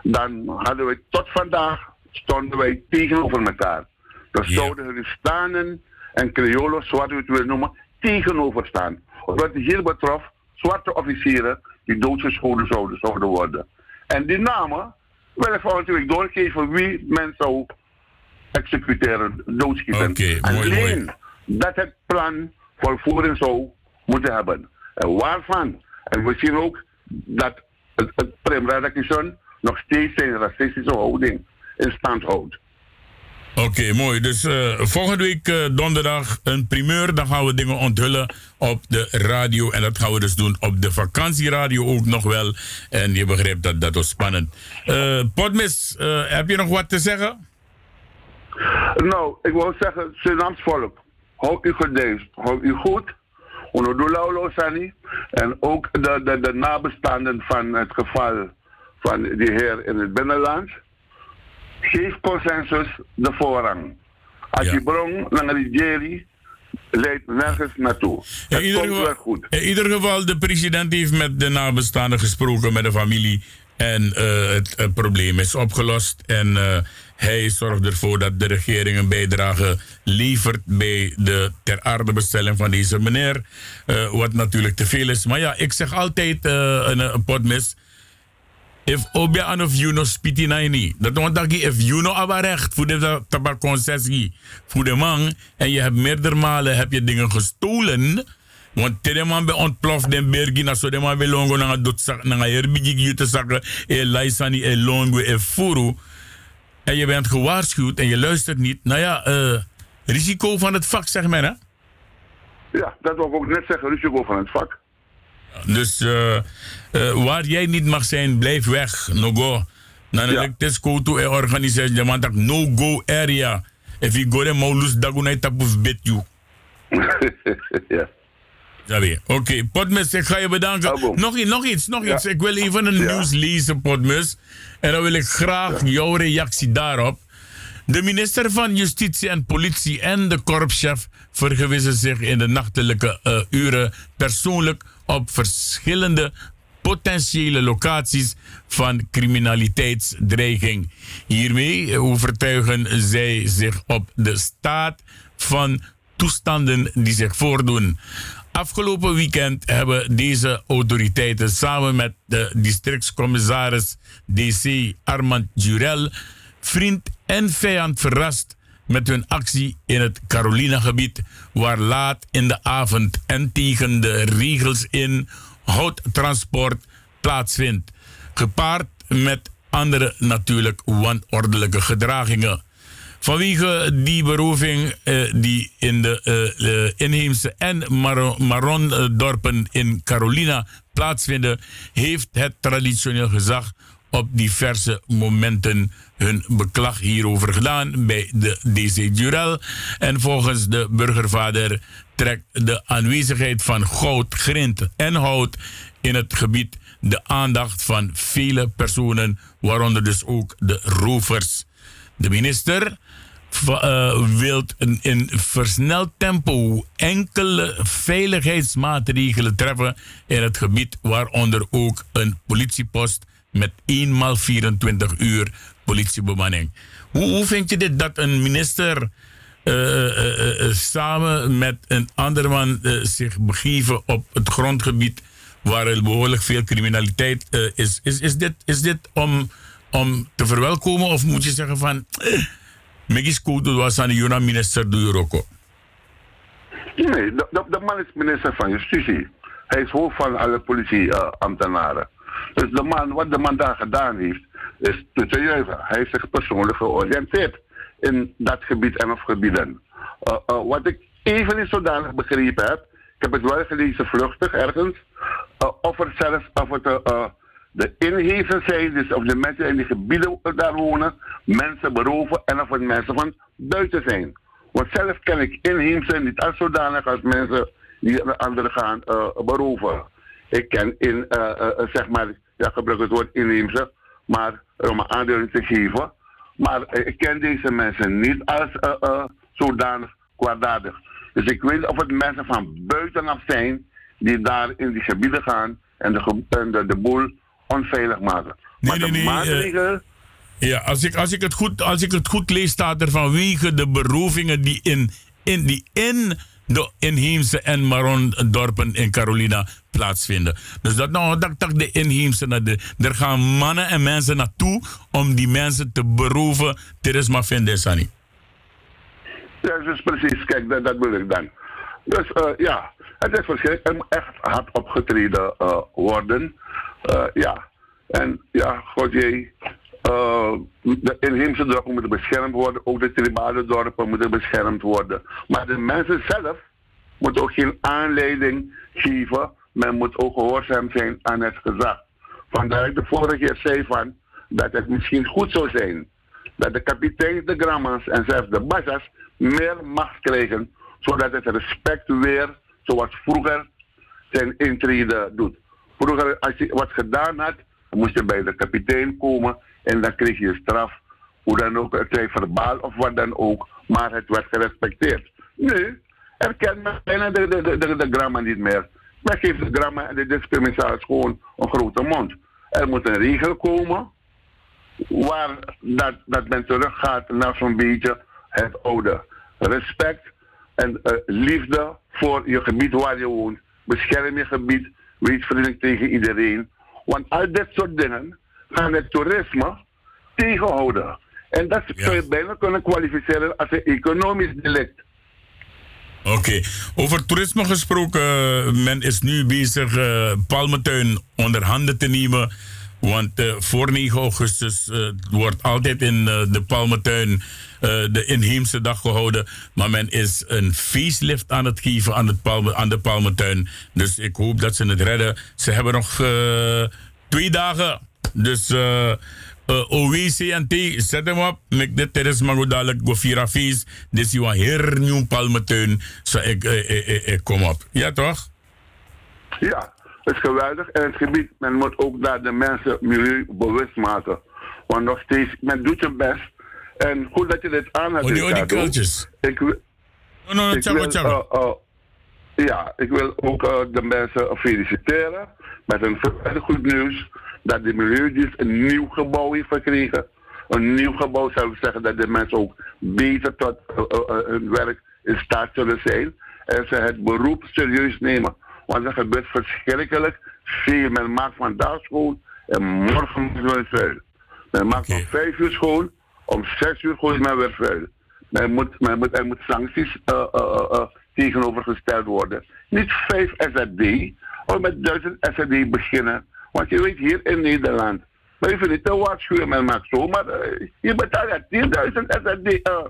S22: dan hadden we tot vandaag, stonden wij tegenover elkaar. Dan zouden Hindustanen en Creolos, zoals we het willen noemen, tegenover staan. Wat hier betrof, zwarte officieren die doodgeschoten zouden, zouden worden. En die namen wil ik volgende week doorgeven wie men zou executeren, doodschieten.
S1: Oké, mooi,
S22: Alleen dat het plan voor voering zou moeten hebben. En waarvan? En we zien ook dat het, het Prem nog steeds zijn racistische houding in stand houdt.
S1: Oké, mooi. Dus eh, volgende week eh, donderdag een primeur. Dan gaan we dingen onthullen op de radio. En dat gaan we dus doen op de vakantieradio ook nog wel. En je begrijpt dat dat was spannend. Eh Potmis, eh, heb je nog wat te zeggen?
S22: Nou, ik wil zeggen, Surinaams volk, hou u gedeefd, hou u goed. Onodulaulo Sani. En ook de, de, de nabestaanden van het geval van die heer in het binnenland. Geef consensus de voorrang. Als je brong naar de jury, leidt nergens naartoe.
S1: In ieder,
S22: komt
S1: geval,
S22: goed.
S1: in ieder geval, de president heeft met de nabestaanden gesproken, met de familie. En eh, het, het probleem is opgelost. En eh, hij zorgt ervoor dat de regering een bijdrage levert bij de ter aardebestelling van deze meneer. Eh, wat natuurlijk te veel is. Maar ja, ik zeg altijd eh, een, potmis. If obia an of you spiti na ini. Dat want dat if you no aba recht voor de tabak concessie voor de man en je hebt meerdere malen heb je dingen gestolen. Want tere man be ontploft den bergi na so de man be longo na dot sak na herbigi jute zakken e laisani e longo e furu. En je bent gewaarschuwd en je luistert niet. Nou ja, eh, risico van het vak zeg maar hè.
S22: Ja, dat wil ik ook net zeggen, risico van het vak.
S1: Dus eh, eh, waar jij niet mag zijn, blijf weg. No go. Dan
S22: Ja.
S1: ja. go to a organization, de man dat no go area. If you go there, maulus dagunai tapuf bet you. *laughs*
S22: ja.
S1: Oké, Potmus, ik ga je bedanken. Nog, nog iets, nog
S22: Ja.
S1: iets. Ik wil even een
S22: Ja.
S1: nieuws lezen, Potmus. En dan wil ik graag jouw reactie daarop. De minister van Justitie en Politie en de korpschef vergewissen zich in de nachtelijke eh, uren persoonlijk op verschillende potentiële locaties van criminaliteitsdreiging. Hiermee overtuigen zij zich op de staat van toestanden die zich voordoen. Afgelopen weekend hebben deze autoriteiten samen met de districtscommissaris DC Armand Jurel vriend en vijand verrast met hun actie in het Carolina-gebied, waar laat in de avond en tegen de regels in houttransport plaatsvindt, gepaard met andere natuurlijk wanordelijke gedragingen. Vanwege die beroving eh, die in de eh, eh, inheemse en Maro- Maron-dorpen in Carolina plaatsvinden, heeft het traditioneel gezag op diverse momenten hun beklag hierover gedaan bij de DC Jurel. En volgens de burgervader trekt de aanwezigheid van goud, grind en hout in het gebied de aandacht van vele personen, waaronder dus ook de rovers. De minister eh, wil in, versneld tempo enkele veiligheidsmaatregelen treffen in het gebied, waaronder ook een politiepost met eenmaal 24 uur politiebemanning. Hoe, hoe vind je dit dat een minister eh, eh, samen met een ander man zich begeven op het grondgebied waar er behoorlijk veel criminaliteit is? Is, is, dit, is dit om, om te verwelkomen of moet je zeggen van... Megis Kudu was aan de Juna minister doe op?
S22: Nee, de, man is minister van Justitie. Hij is hoofd van alle politieambtenaren. dus de man, wat de man daar gedaan heeft, is te juichen. Hij heeft zich persoonlijk georiënteerd in dat gebied en of gebieden. Eh, eh, wat ik even niet zodanig begrepen heb, ik heb het wel gelezen vluchtig ergens, eh, of er zelfs of het, de inheemse zijn, dus of de mensen in die gebieden daar wonen, mensen beroven en of het mensen van buiten zijn. Want zelf ken ik inheemse niet als zodanig als mensen die de anderen gaan eh, beroven. Ik ken in, eh, zeg maar, ja, ik gebruik het woord inheemse, maar om een aanduiding te geven. Maar ik ken deze mensen niet als zodanig kwaadaardig. Dus ik weet of het mensen van buitenaf zijn die daar in die gebieden gaan en en de, de boel onveilig maken. maar de
S1: nee,
S22: maatregelen.
S1: Ja, als ik, als, ik het goed, als ik het goed lees, staat er vanwege de berovingen die in, in, die in de inheemse en Maron-dorpen in Carolina plaatsvinden. Dus dat nou, dat, dat de inheemse, naar de, er gaan mannen en mensen naartoe om die mensen te beroven. Er is maar vinden, Sani.
S22: Ja, dus precies, kijk, dat, dat wil ik dan. Dus eh, ja, het is verschrikkelijk. Er moet echt hard opgetreden eh, worden. Eh, ja, en ja, god jee. eh, de inheemse dorpen moeten beschermd worden. Ook de tribale dorpen moeten beschermd worden. Maar de mensen zelf moeten ook geen aanleiding geven. Men moet ook gehoorzaam zijn aan het gezag. Vandaar ik de vorige keer zei van dat het misschien goed zou zijn dat de kapiteins, de gramma's en zelfs de bassas meer macht krijgen, zodat het respect weer, zoals vroeger, zijn intrede doet. Vroeger, als je wat gedaan had, moest je bij de kapitein komen en dan kreeg je straf, hoe dan ook, het zij verbaal of wat dan ook, maar het werd gerespecteerd. Nu erkent men bijna de, de, de, de, de gramma niet meer. Men geeft de gramma en de discriminatie gewoon een grote mond. Er moet een regel komen waar dat, dat men teruggaat naar zo'n beetje het oude. Respect en eh, liefde voor je gebied waar je woont. Bescherm je gebied, wees vriendelijk tegen iedereen. Want al dit soort dingen gaan het toerisme tegenhouden. En dat zou je bijna kunnen kwalificeren als een economisch delict.
S1: Oké, over toerisme gesproken, men is nu bezig Palmentuin onder handen te nemen. Want eh, voor 9 augustus eh, wordt altijd in eh, de Palmentuin eh, de inheemse dag gehouden. Maar men is een facelift aan het geven aan, het aan de Palmentuin. Dus ik hoop dat ze het redden. Ze hebben nog twee dagen. Dus OWCNT, zet hem op. Met dit terres mango dadelijk go feest. Dus je heel nieuw palmetuin. Zo ik, ik, kom op. Ja toch?
S22: Ja, is geweldig. En het gebied, men moet ook daar de mensen milieu bewust maken. Want nog steeds, men doet zijn best. En goed dat je dit aan hebt.
S1: Oh, die, oh, die.
S22: Ik, wil-
S1: No, no, no,
S22: ik
S1: tjabba,
S22: wil,
S1: tjabba.
S22: eh, eh, ja, ik wil ook eh, de mensen feliciteren met een goed nieuws dat de Milieudienst een nieuw gebouw heeft gekregen. Een nieuw gebouw zou zeggen dat de mensen ook beter tot hun werk in staat zullen zijn. En ze het beroep serieus nemen. Want er gebeurt verschrikkelijk veel. Men maakt vandaag school en morgen moet men vuil. Men maakt om vijf uur school, om zes uur gooit men weer vuil. Men moet, men moet, er moet sancties eh, eh, eh, eh, tegenover gesteld worden. Niet vijf SRD, maar met duizend SRD beginnen. Want je weet, hier in Nederland, maar je vindt het te waarschuwen, men maakt zo, maar eh, je betaalt ja 10.000 SRD, eh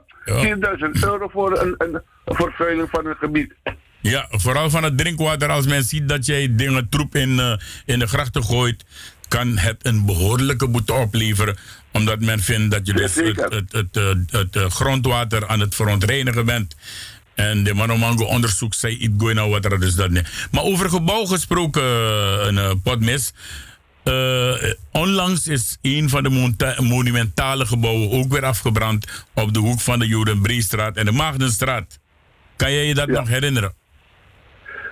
S22: 10.000 euro voor een, een vervuiling van een gebied.
S1: Ja, vooral van het drinkwater. Als men ziet dat jij dingen troep in, eh, in de grachten gooit, kan het een behoorlijke boete opleveren. Omdat men vindt dat je dus het, het, het, eh, het, eh, grondwater aan het verontreinigen bent. En de Manomango onderzoek zei iets goed naar wat er dus dat niet. Maar over gebouw gesproken, een potmis. Eh, onlangs is een van de monumentale gebouwen ook weer afgebrand op de hoek van de Jodenbreestraat en de Maagdenstraat. Kan jij je dat nog herinneren?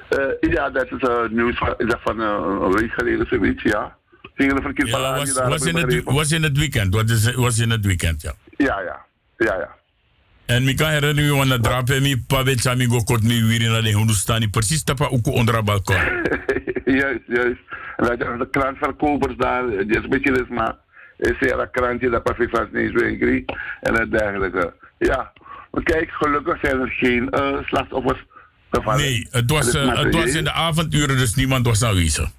S22: Eh, ja, dat is eh, nieuws van, is dat van eh, een week geleden zoiets, ja. De verkeerd
S1: Ja, was, was, in het, was in het weekend. Was, was in het weekend, ja.
S22: Ja, ja. Ja, ja.
S1: En ik kan herinneren me want drap en mi pa weet kot mi weer naar de Hindustani precies tapa ook onder de balkon. *laughs*
S22: juist, juist. En dat de krantverkopers daar, die is een beetje dus, maar is er een krantje dat perfect van niet zo in en dat dergelijke. Ja, maar kijk, gelukkig zijn er geen eh, slachtoffers gevallen.
S1: Nee, het was, eh, het was in de avonduren, dus niemand was aanwezig.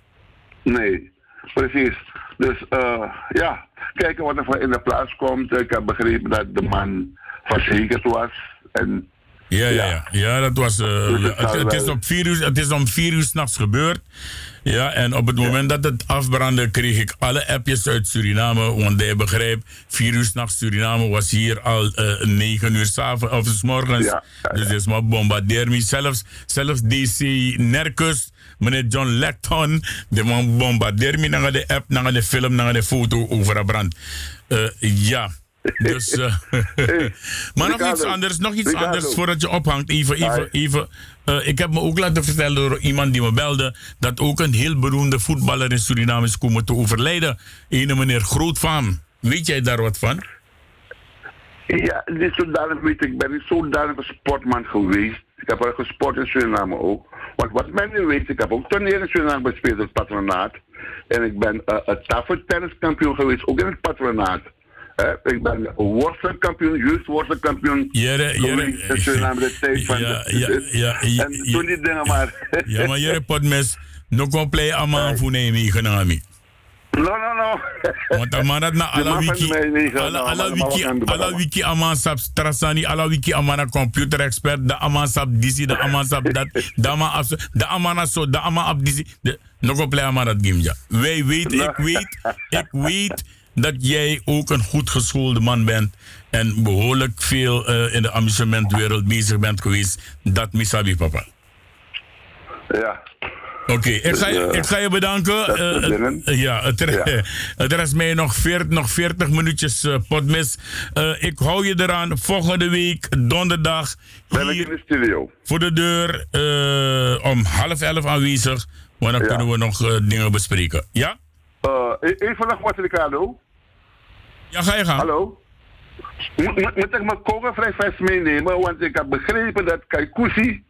S22: Nee, precies. Dus eh, ja, kijken wat er in de plaats komt. Ik heb begrepen dat de man verzekerd was. En
S1: Ja, ja, ja. ja dat was. eh,
S22: Dus het
S1: is op vier uur, het is om vier uur s'nachts gebeurd. Ja, en op het moment dat het afbrandde, kreeg ik alle appjes uit Suriname. Want je begrijpt, vier uur s'nachts Suriname was hier al eh, negen uur s'avonds of s morgens.
S22: Ja,
S1: Dus is maar bombardeer me. Zelfs, zelfs DC Nercus, meneer John Lecton, de man bombardeer me naar de app, naar de film, naar de foto over de brand. Eh, ja. Dus, eh, *laughs* maar nog iets anders, nog iets
S22: Ricardo.
S1: anders voordat je ophangt. Even, even, even. Eh, ik heb me ook laten vertellen door iemand die me belde dat ook een heel beroemde voetballer in Suriname is komen te overlijden. Ene meneer Grootvaam. Weet jij daar wat van?
S22: ja, dit zodanig weet ik, ik ben niet zodanig een sportman geweest. Ik heb wel gesport in Suriname ook. Want wat men nu weet, ik heb ook toneel in Suriname gespeeld in het patronaat. En ik ben uh, een tafeltenniskampioen geweest, ook in het patronaat. Eh, ik ben worstelkampioen, juist worstelkampioen
S1: Jere,
S22: Suriname de tijd van
S1: Ja, ja, ja, ja,
S22: En toen die dingen maar...
S1: Ja, maar jere potmes, no kon play aman voor nemen, genami.
S22: No, no, no.
S1: Want aman dat na *laughs* ala wiki, ala,
S22: nou,
S1: ala
S22: maar
S1: wiki, ala wiki aman sap strasani, ala wiki aman een computer expert, de aman sap disi, de aman sap dat, de aman af, de aman zo, de aman ab disi, no kon play aman dat gimja. Wij weten, ik weet, ik weet dat jij ook een goed geschoolde man bent en behoorlijk veel eh, in de amusementwereld bezig bent geweest. Dat misabi papa.
S22: Ja.
S1: Oké, ik, ga je-
S22: Dus, eh,
S1: ik ga je bedanken. Eh,
S22: is
S1: ja, het, er, *laughs* het rest mij nog 40, nog 40 minuutjes potmis. Ik hou je eraan. Volgende week, donderdag,
S22: Ben ik in de studio.
S1: voor de deur om half elf aanwezig. Maar dan kunnen we nog dingen bespreken. Ja?
S22: Eh, e- even nog wat, Ricardo.
S1: Ja, ga je gaan.
S22: Hallo? Moet, ik mijn kogelvrij meenemen? Want ik heb begrepen dat Kaikousi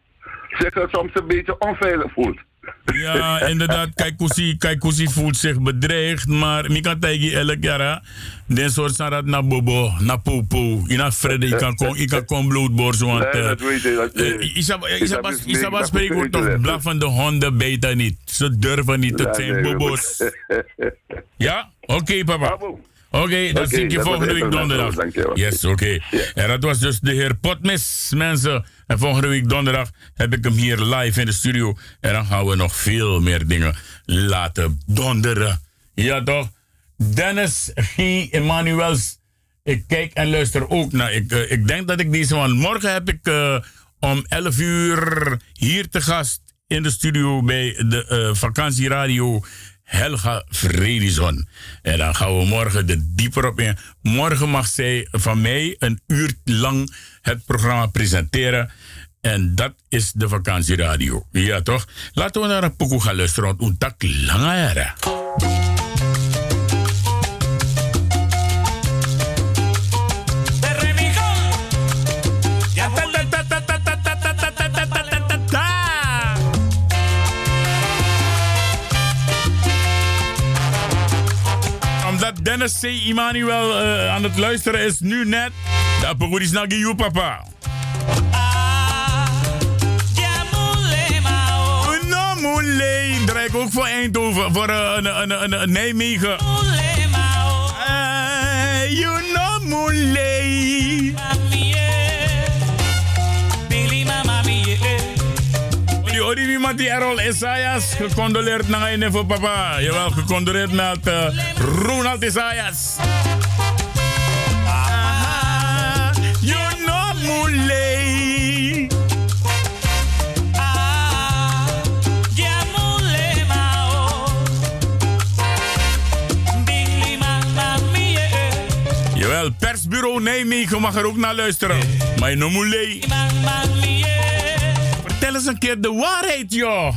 S22: zich soms een beetje onveilig voelt.
S1: Ja, inderdaad. Kaikousi, Kaikousi voelt zich bedreigd. Maar ik kan tegen elk jaar. Den soort sarat na bobo, na popo. Ina Fredde, ik kan kon, ik kan kon bloedborst. Want,
S22: Nee, dat weet je.
S1: Eh,
S22: eh, heb dus
S1: spreekt ook toch blaffende honden beter niet. Ze durven niet, het zijn bobo's. *laughs* Ja? Oké, papa. Oké, dan
S22: Oké,
S1: zie ik je
S22: dat
S1: volgende week donderdag.
S22: Dankjewel.
S1: Yes, oké. En dat was dus de heer Potmis, mensen. En volgende week donderdag heb ik hem hier live in de studio. En dan gaan we nog veel meer dingen laten donderen. Ja, toch? Dennis G. Emmanuels. Ik kijk en luister ook naar. Ik, eh, ik denk dat ik deze man. Morgen heb ik eh, om 11 uur hier te gast
S24: in de studio bij de eh, vakantieradio Helga Fredison. En dan gaan we morgen er dieper op in. Morgen mag zij van mij een uur lang het programma presenteren. En dat is de vakantieradio. Ja, toch? Laten we naar een pokoe gaan luisteren. Want jaren. Dennis C. Immanuel uh, aan het luisteren is nu net. Dat pokoe is naar you, papa. No, moele. Draai ik ook voor Eindhoven, voor uh, een, een, een, een Nijmegen. Uh, you know. Die Errol Isaias gecondoleerd naar een voor papa. Jawel, gecondoleerd met uh, Ronald Isaias. Ah, you know, moele. Jawel, persbureau Nijmegen mag er ook naar luisteren. Maar je moele. Vertel eens een keer de waarheid, joh.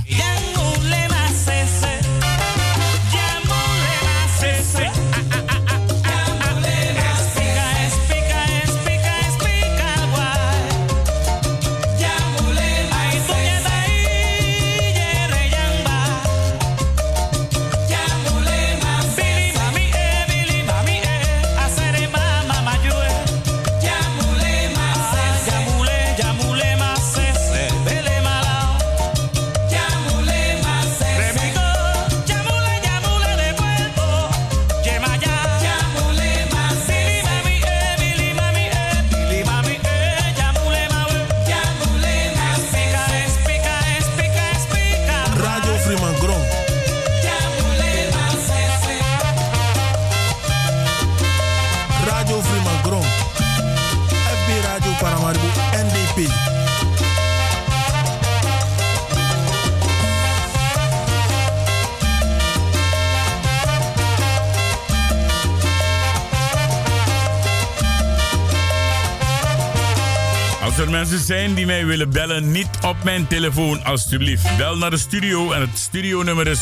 S24: Die mij willen bellen, niet op mijn telefoon alstublieft. Bel naar de studio en het studionummer is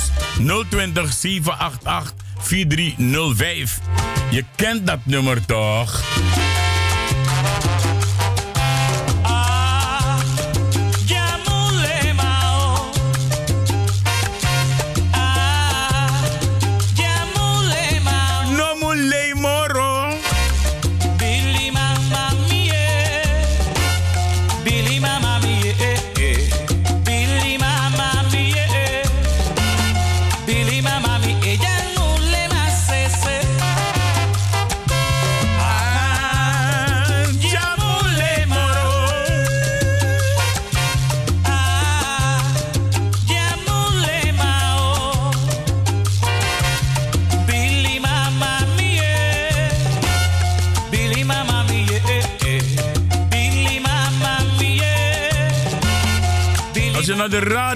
S24: 020 788 4305. Je kent dat nummer toch?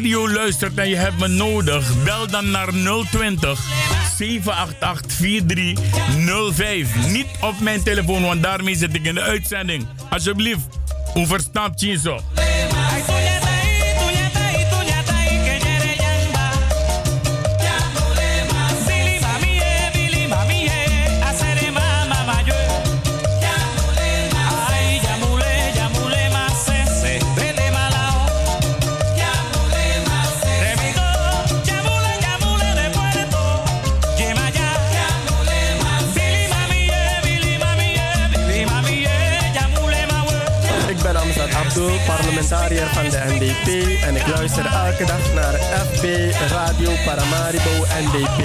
S24: Radio luistert en je hebt me nodig, bel dan naar 020 788 4305. Niet op mijn telefoon, want daarmee zit ik in de uitzending. Alsjeblieft, hoe verstaat je zo?
S25: Parlementariër van de NDP en ik luister elke dag naar FB Radio Paramaribo NDP.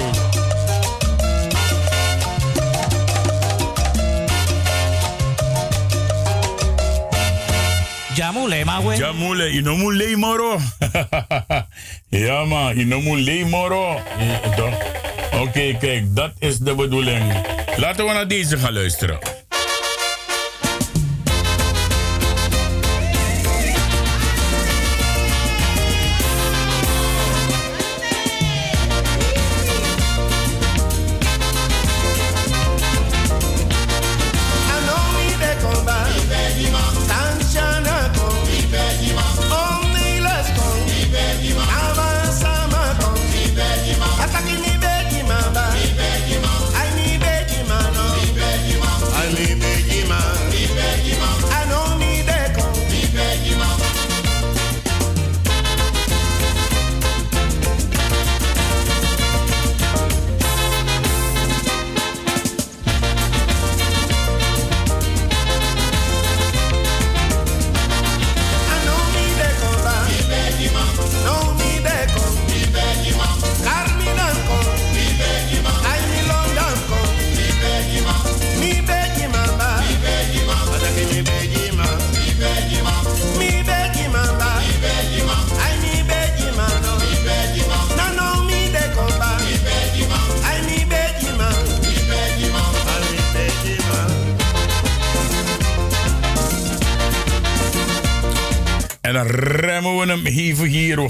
S1: Jamule mawe.
S24: Jamule, inomule moro. ja man, inomule moro. Oké, kijk, dat is de bedoeling. Laten we naar deze gaan luisteren.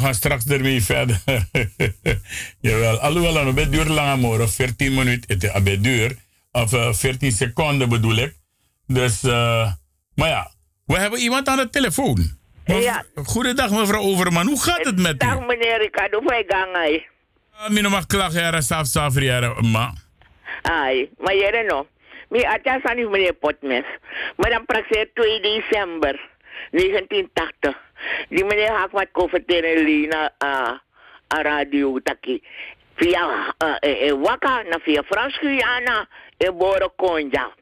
S1: Gaan straks ermee verder. *laughs* Jawel, alhoewel het een duur lang morgen, 14 minuten, het is een duur. Of uh, 14 seconden bedoel ik. Dus, uh, maar ja, we hebben iemand aan de telefoon.
S26: Ja.
S1: Goedendag mevrouw Overman, hoe gaat het met u?
S26: Dag meneer Ricardo, hoe ga je?
S1: Mijn mag klagen, er saf saf ma.
S26: Ai, maar jij no. Mi atja san meneer Potmes. Maar dan praktisch 2 december 1980. Die meneer had wat converteren na uh, a radio taki. Via uh, e, e waka na via Frans Guyana e boro konja.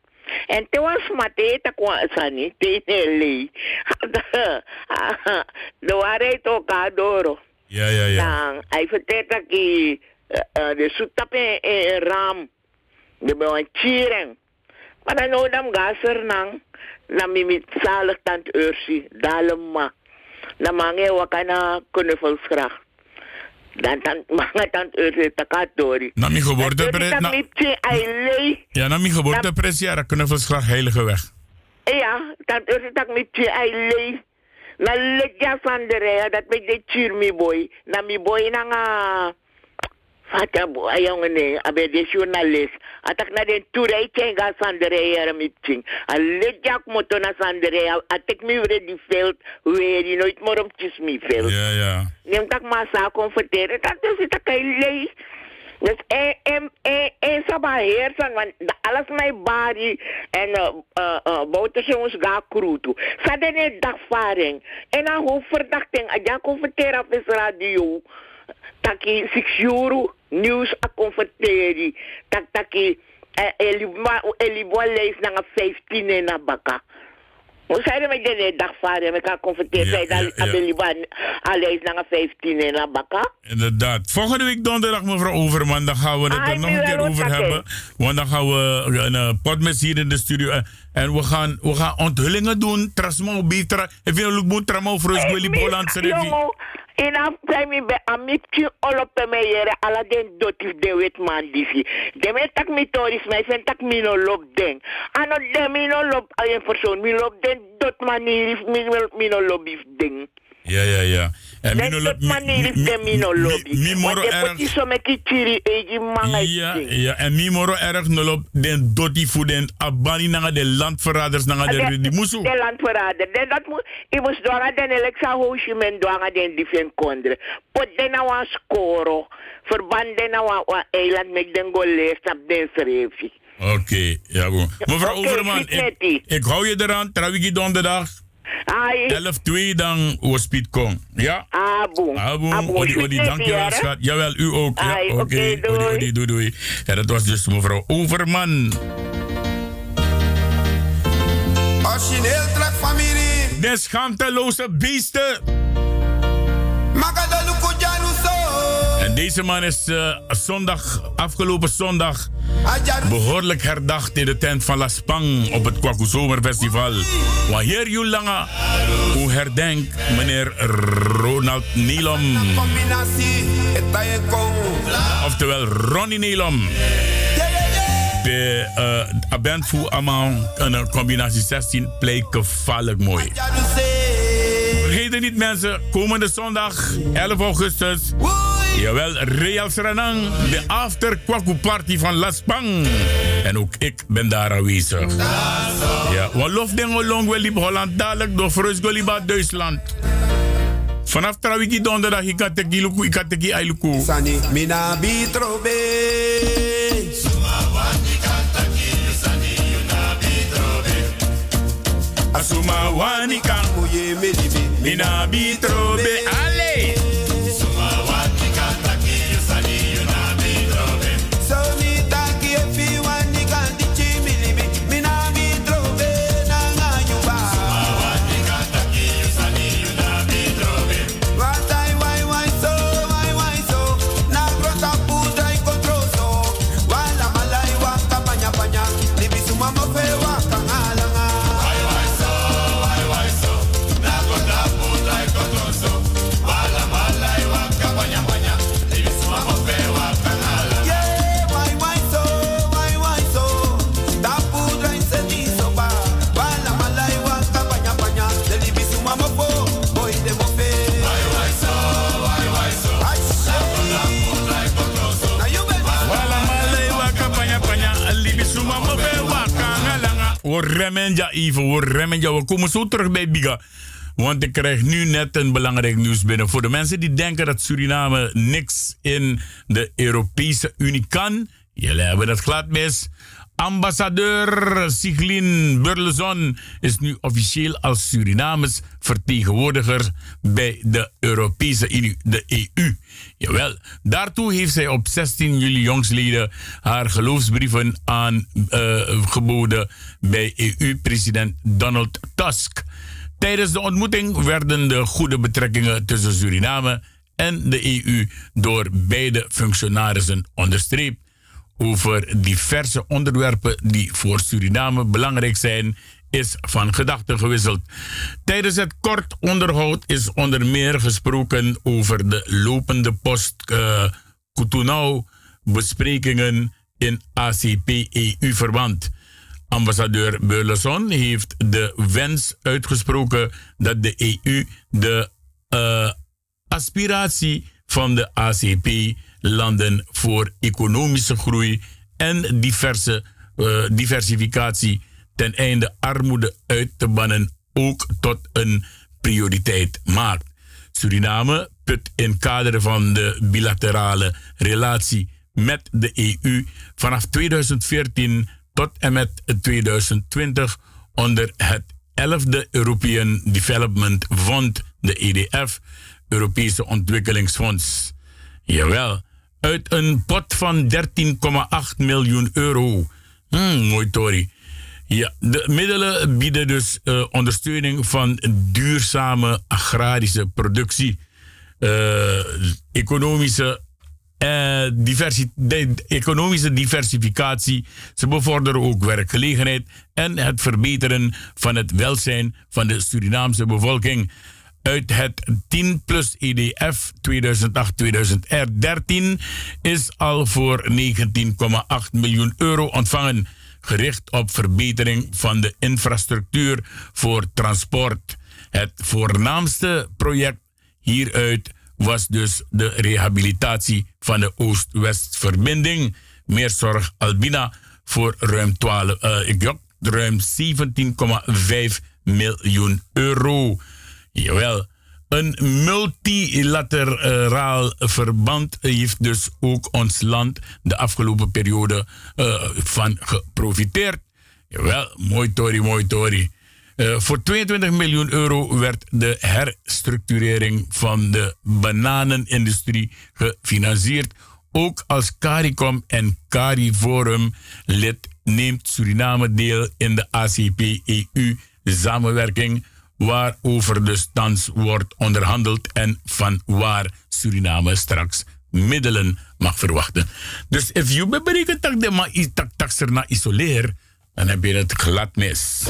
S26: En toen was Mateta kwa sani tenele. De waarheid ook adoro.
S1: Ja, ja, ja.
S26: Dan, hij vertelt dat hij de soetap in, ram. De bewan chiring. Maar dan nou dan gaser nang. Na mimi zalig tant Ursi. Dalema. Na mange wakana knuffelsgracht. Dan dan *laughs* mga tant Ursi takatori.
S1: Na mi geboortepres...
S26: Na
S1: Ja, na mi geboortepres ja, knuffelsgracht heilige weg.
S26: Ja, tant Ursi tak mi ai lei. Na legya sandere dat me de chir mi boy. Na mi boy na nga Fata bo ayaw nga ne abe de journalist. Atak na den turay chenga sandere yara mitching. A legya mo to na sandere atek mi wre di veld weer die nooit meer om tjus mi veld.
S1: Ja, ja.
S26: Neem tak masa converteren. Dat is het kay lei. Dus en, en, en, en sa beheersen, want alles mijn body en uh, uh, uh, boterjongens ga kruto. Sa den een dagvaring. En dan hoofdverdachting, adja converteren op is radio. Taki 6 euro nieuws a converteri. Tak taki elibwa lees na 15 en na baka. Hoe zei je met de dagvaring? Ik kan converteren bij dat elibwa a lees na 15 en na baka.
S1: Inderdaad. Volgende week donderdag, mevrouw Overman, dan gaan we het er nog een keer over hebben. Want dan gaan we een uh, potmes hier in de studio. Uh, en we gaan, we gaan onthullingen doen. Trasmo, Bitra. Even een look, Tramo, Froes, Willy Bolandse revue.
S26: Ina premi be amipchi olope me yere ala den de wet man disi. De me tak mi toris me sen tak mi no lop den. Ano de mi no lop a persoon mi lop den dot manirif mi, mi no den.
S1: Ja, ja, ja. En
S26: mi no lop manirif de mi no lobi.
S1: Mi moro
S26: erg. Want so me ki chiri eji manga
S1: Ja, ja. En mi moro erg no lop den doti fu den abani nanga de landverraders nanga de di musu.
S26: De landverrader. Den dat moet, i mus doanga den eleksa hoshi men doanga den difen kondre. Pot den na wan skoro. Verband den wan wa eiland mek den go lees op den schreefje.
S1: Oké, okay, ja goed. Mevrouw
S26: okay,
S1: Overman, ik, ik hou je eraan. Trawiki donderdag.
S26: Ai.
S1: 11 2 dan Ospiet kom. Ja?
S26: Abu.
S1: Abu. Abu. Odi, odi, dankjewel schat. Jawel, u ook. Ja,
S26: oké. Okay,
S1: okay, odi, odi, doei, doei. Ja, dat was dus mevrouw Overman.
S27: Origineel trek familie.
S1: De schaamteloze beesten. Deze man is uh, zondag, afgelopen zondag behoorlijk herdacht in de tent van La Spang op het Kwaku Zomerfestival. Want hier Julanga, hoe herdenkt meneer Ronald Nilom. Oftewel Ronnie Nilom. De uh, voor allemaal een combinatie 16 bleek gevaarlijk mooi. Vergeet het niet mensen, komende zondag 11 augustus. Jawel, Real Serenang, de after Kwaku Party van Las Pang. En ook ik ben daar aanwezig. Ja, want lof den long wel liep Holland dadelijk door Frus Goliba Duitsland. Vanaf Trawiki donderdag ik had teki luku, ik had teki ailuku.
S27: Sani mina bitrobe.
S1: Asuma wani kan
S27: muye melibi
S1: mina bitrobe. We remmen even, we remmen ja. We komen zo terug bij Biga. Want ik krijg nu net een belangrijk nieuws binnen. Voor de mensen die denken dat Suriname niks in de Europese Unie kan. Jullie hebben het glad mis. Ambassadeur Siglin Burleson is nu officieel als Surinames vertegenwoordiger bij de Europese Unie, de EU. Jawel, daartoe heeft zij op 16 juli jongsleden haar geloofsbrieven aangeboden bij EU-president Donald Tusk. Tijdens de ontmoeting werden de goede betrekkingen tussen Suriname en de EU door beide functionarissen onderstreept over diverse onderwerpen die voor Suriname belangrijk zijn, is van gedachten gewisseld. Tijdens het kort onderhoud is onder meer gesproken over de lopende post uh, besprekingen in ACP-EU-verband. Ambassadeur Beurleson heeft de wens uitgesproken dat de EU de uh, aspiratie van de ACP-landen voor economische groei en diverse, uh, diversificatie ten einde armoede uit te bannen ook tot een prioriteit maakt. Suriname put in kader van de bilaterale relatie met de EU vanaf 2014 tot en met 2020 onder het 11e European Development Fund, de EDF, Europese Ontwikkelingsfonds. Jawel, uit een pot van 13,8 miljoen euro. Hmm, mooi Tori. Ja, de middelen bieden dus uh, ondersteuning van duurzame agrarische productie, uh, economische diversificatie. Ze bevorderen ook werkgelegenheid en het verbeteren van het welzijn van de Surinaamse bevolking. Uit het 10 plus EDF 2008-2013 is al voor 19,8 miljoen euro ontvangen gericht op verbetering van de infrastructuur voor transport. Het voornaamste project hieruit was dus de rehabilitatie van de Oost-West-verbinding. Meer zorg Albina voor ruim, 12, uh, ruim 17,5 miljoen euro. Jawel. Een multilateraal verband heeft dus ook ons land de afgelopen periode uh, van geprofiteerd. Jawel, mooi Tori, mooi Tori. Uh, voor 22 miljoen euro werd de herstructurering van de bananenindustrie gefinancierd. Ook als CARICOM en CARIFORUM lid neemt Suriname deel in de ACP-EU waarover dus thans wordt onderhandeld en van waar Suriname straks middelen mag verwachten. Dus if you berekent dat de maar tak tak isoleer, dan heb je het glad mis.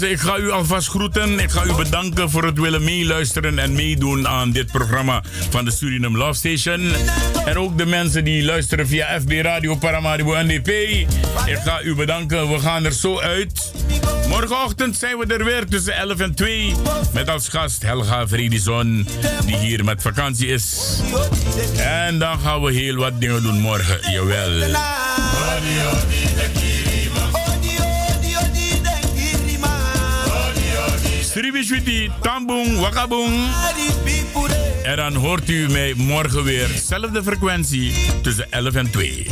S1: Ik ga u alvast groeten. Ik ga u bedanken voor het willen meeluisteren en meedoen aan dit programma van de Suriname Love Station. En ook de mensen die luisteren via FB Radio Paramaribo NDP. Ik ga u bedanken. We gaan er zo uit. Morgenochtend zijn we er weer tussen 11 en 2. Met als gast Helga Vredison, die hier met vakantie is. En dan gaan we heel wat dingen doen morgen. Jawel. Sriwishwiti, Tambung, Wakabung.
S22: En dan hoort u mij morgen weer. Zelfde frequentie tussen 11 en 2.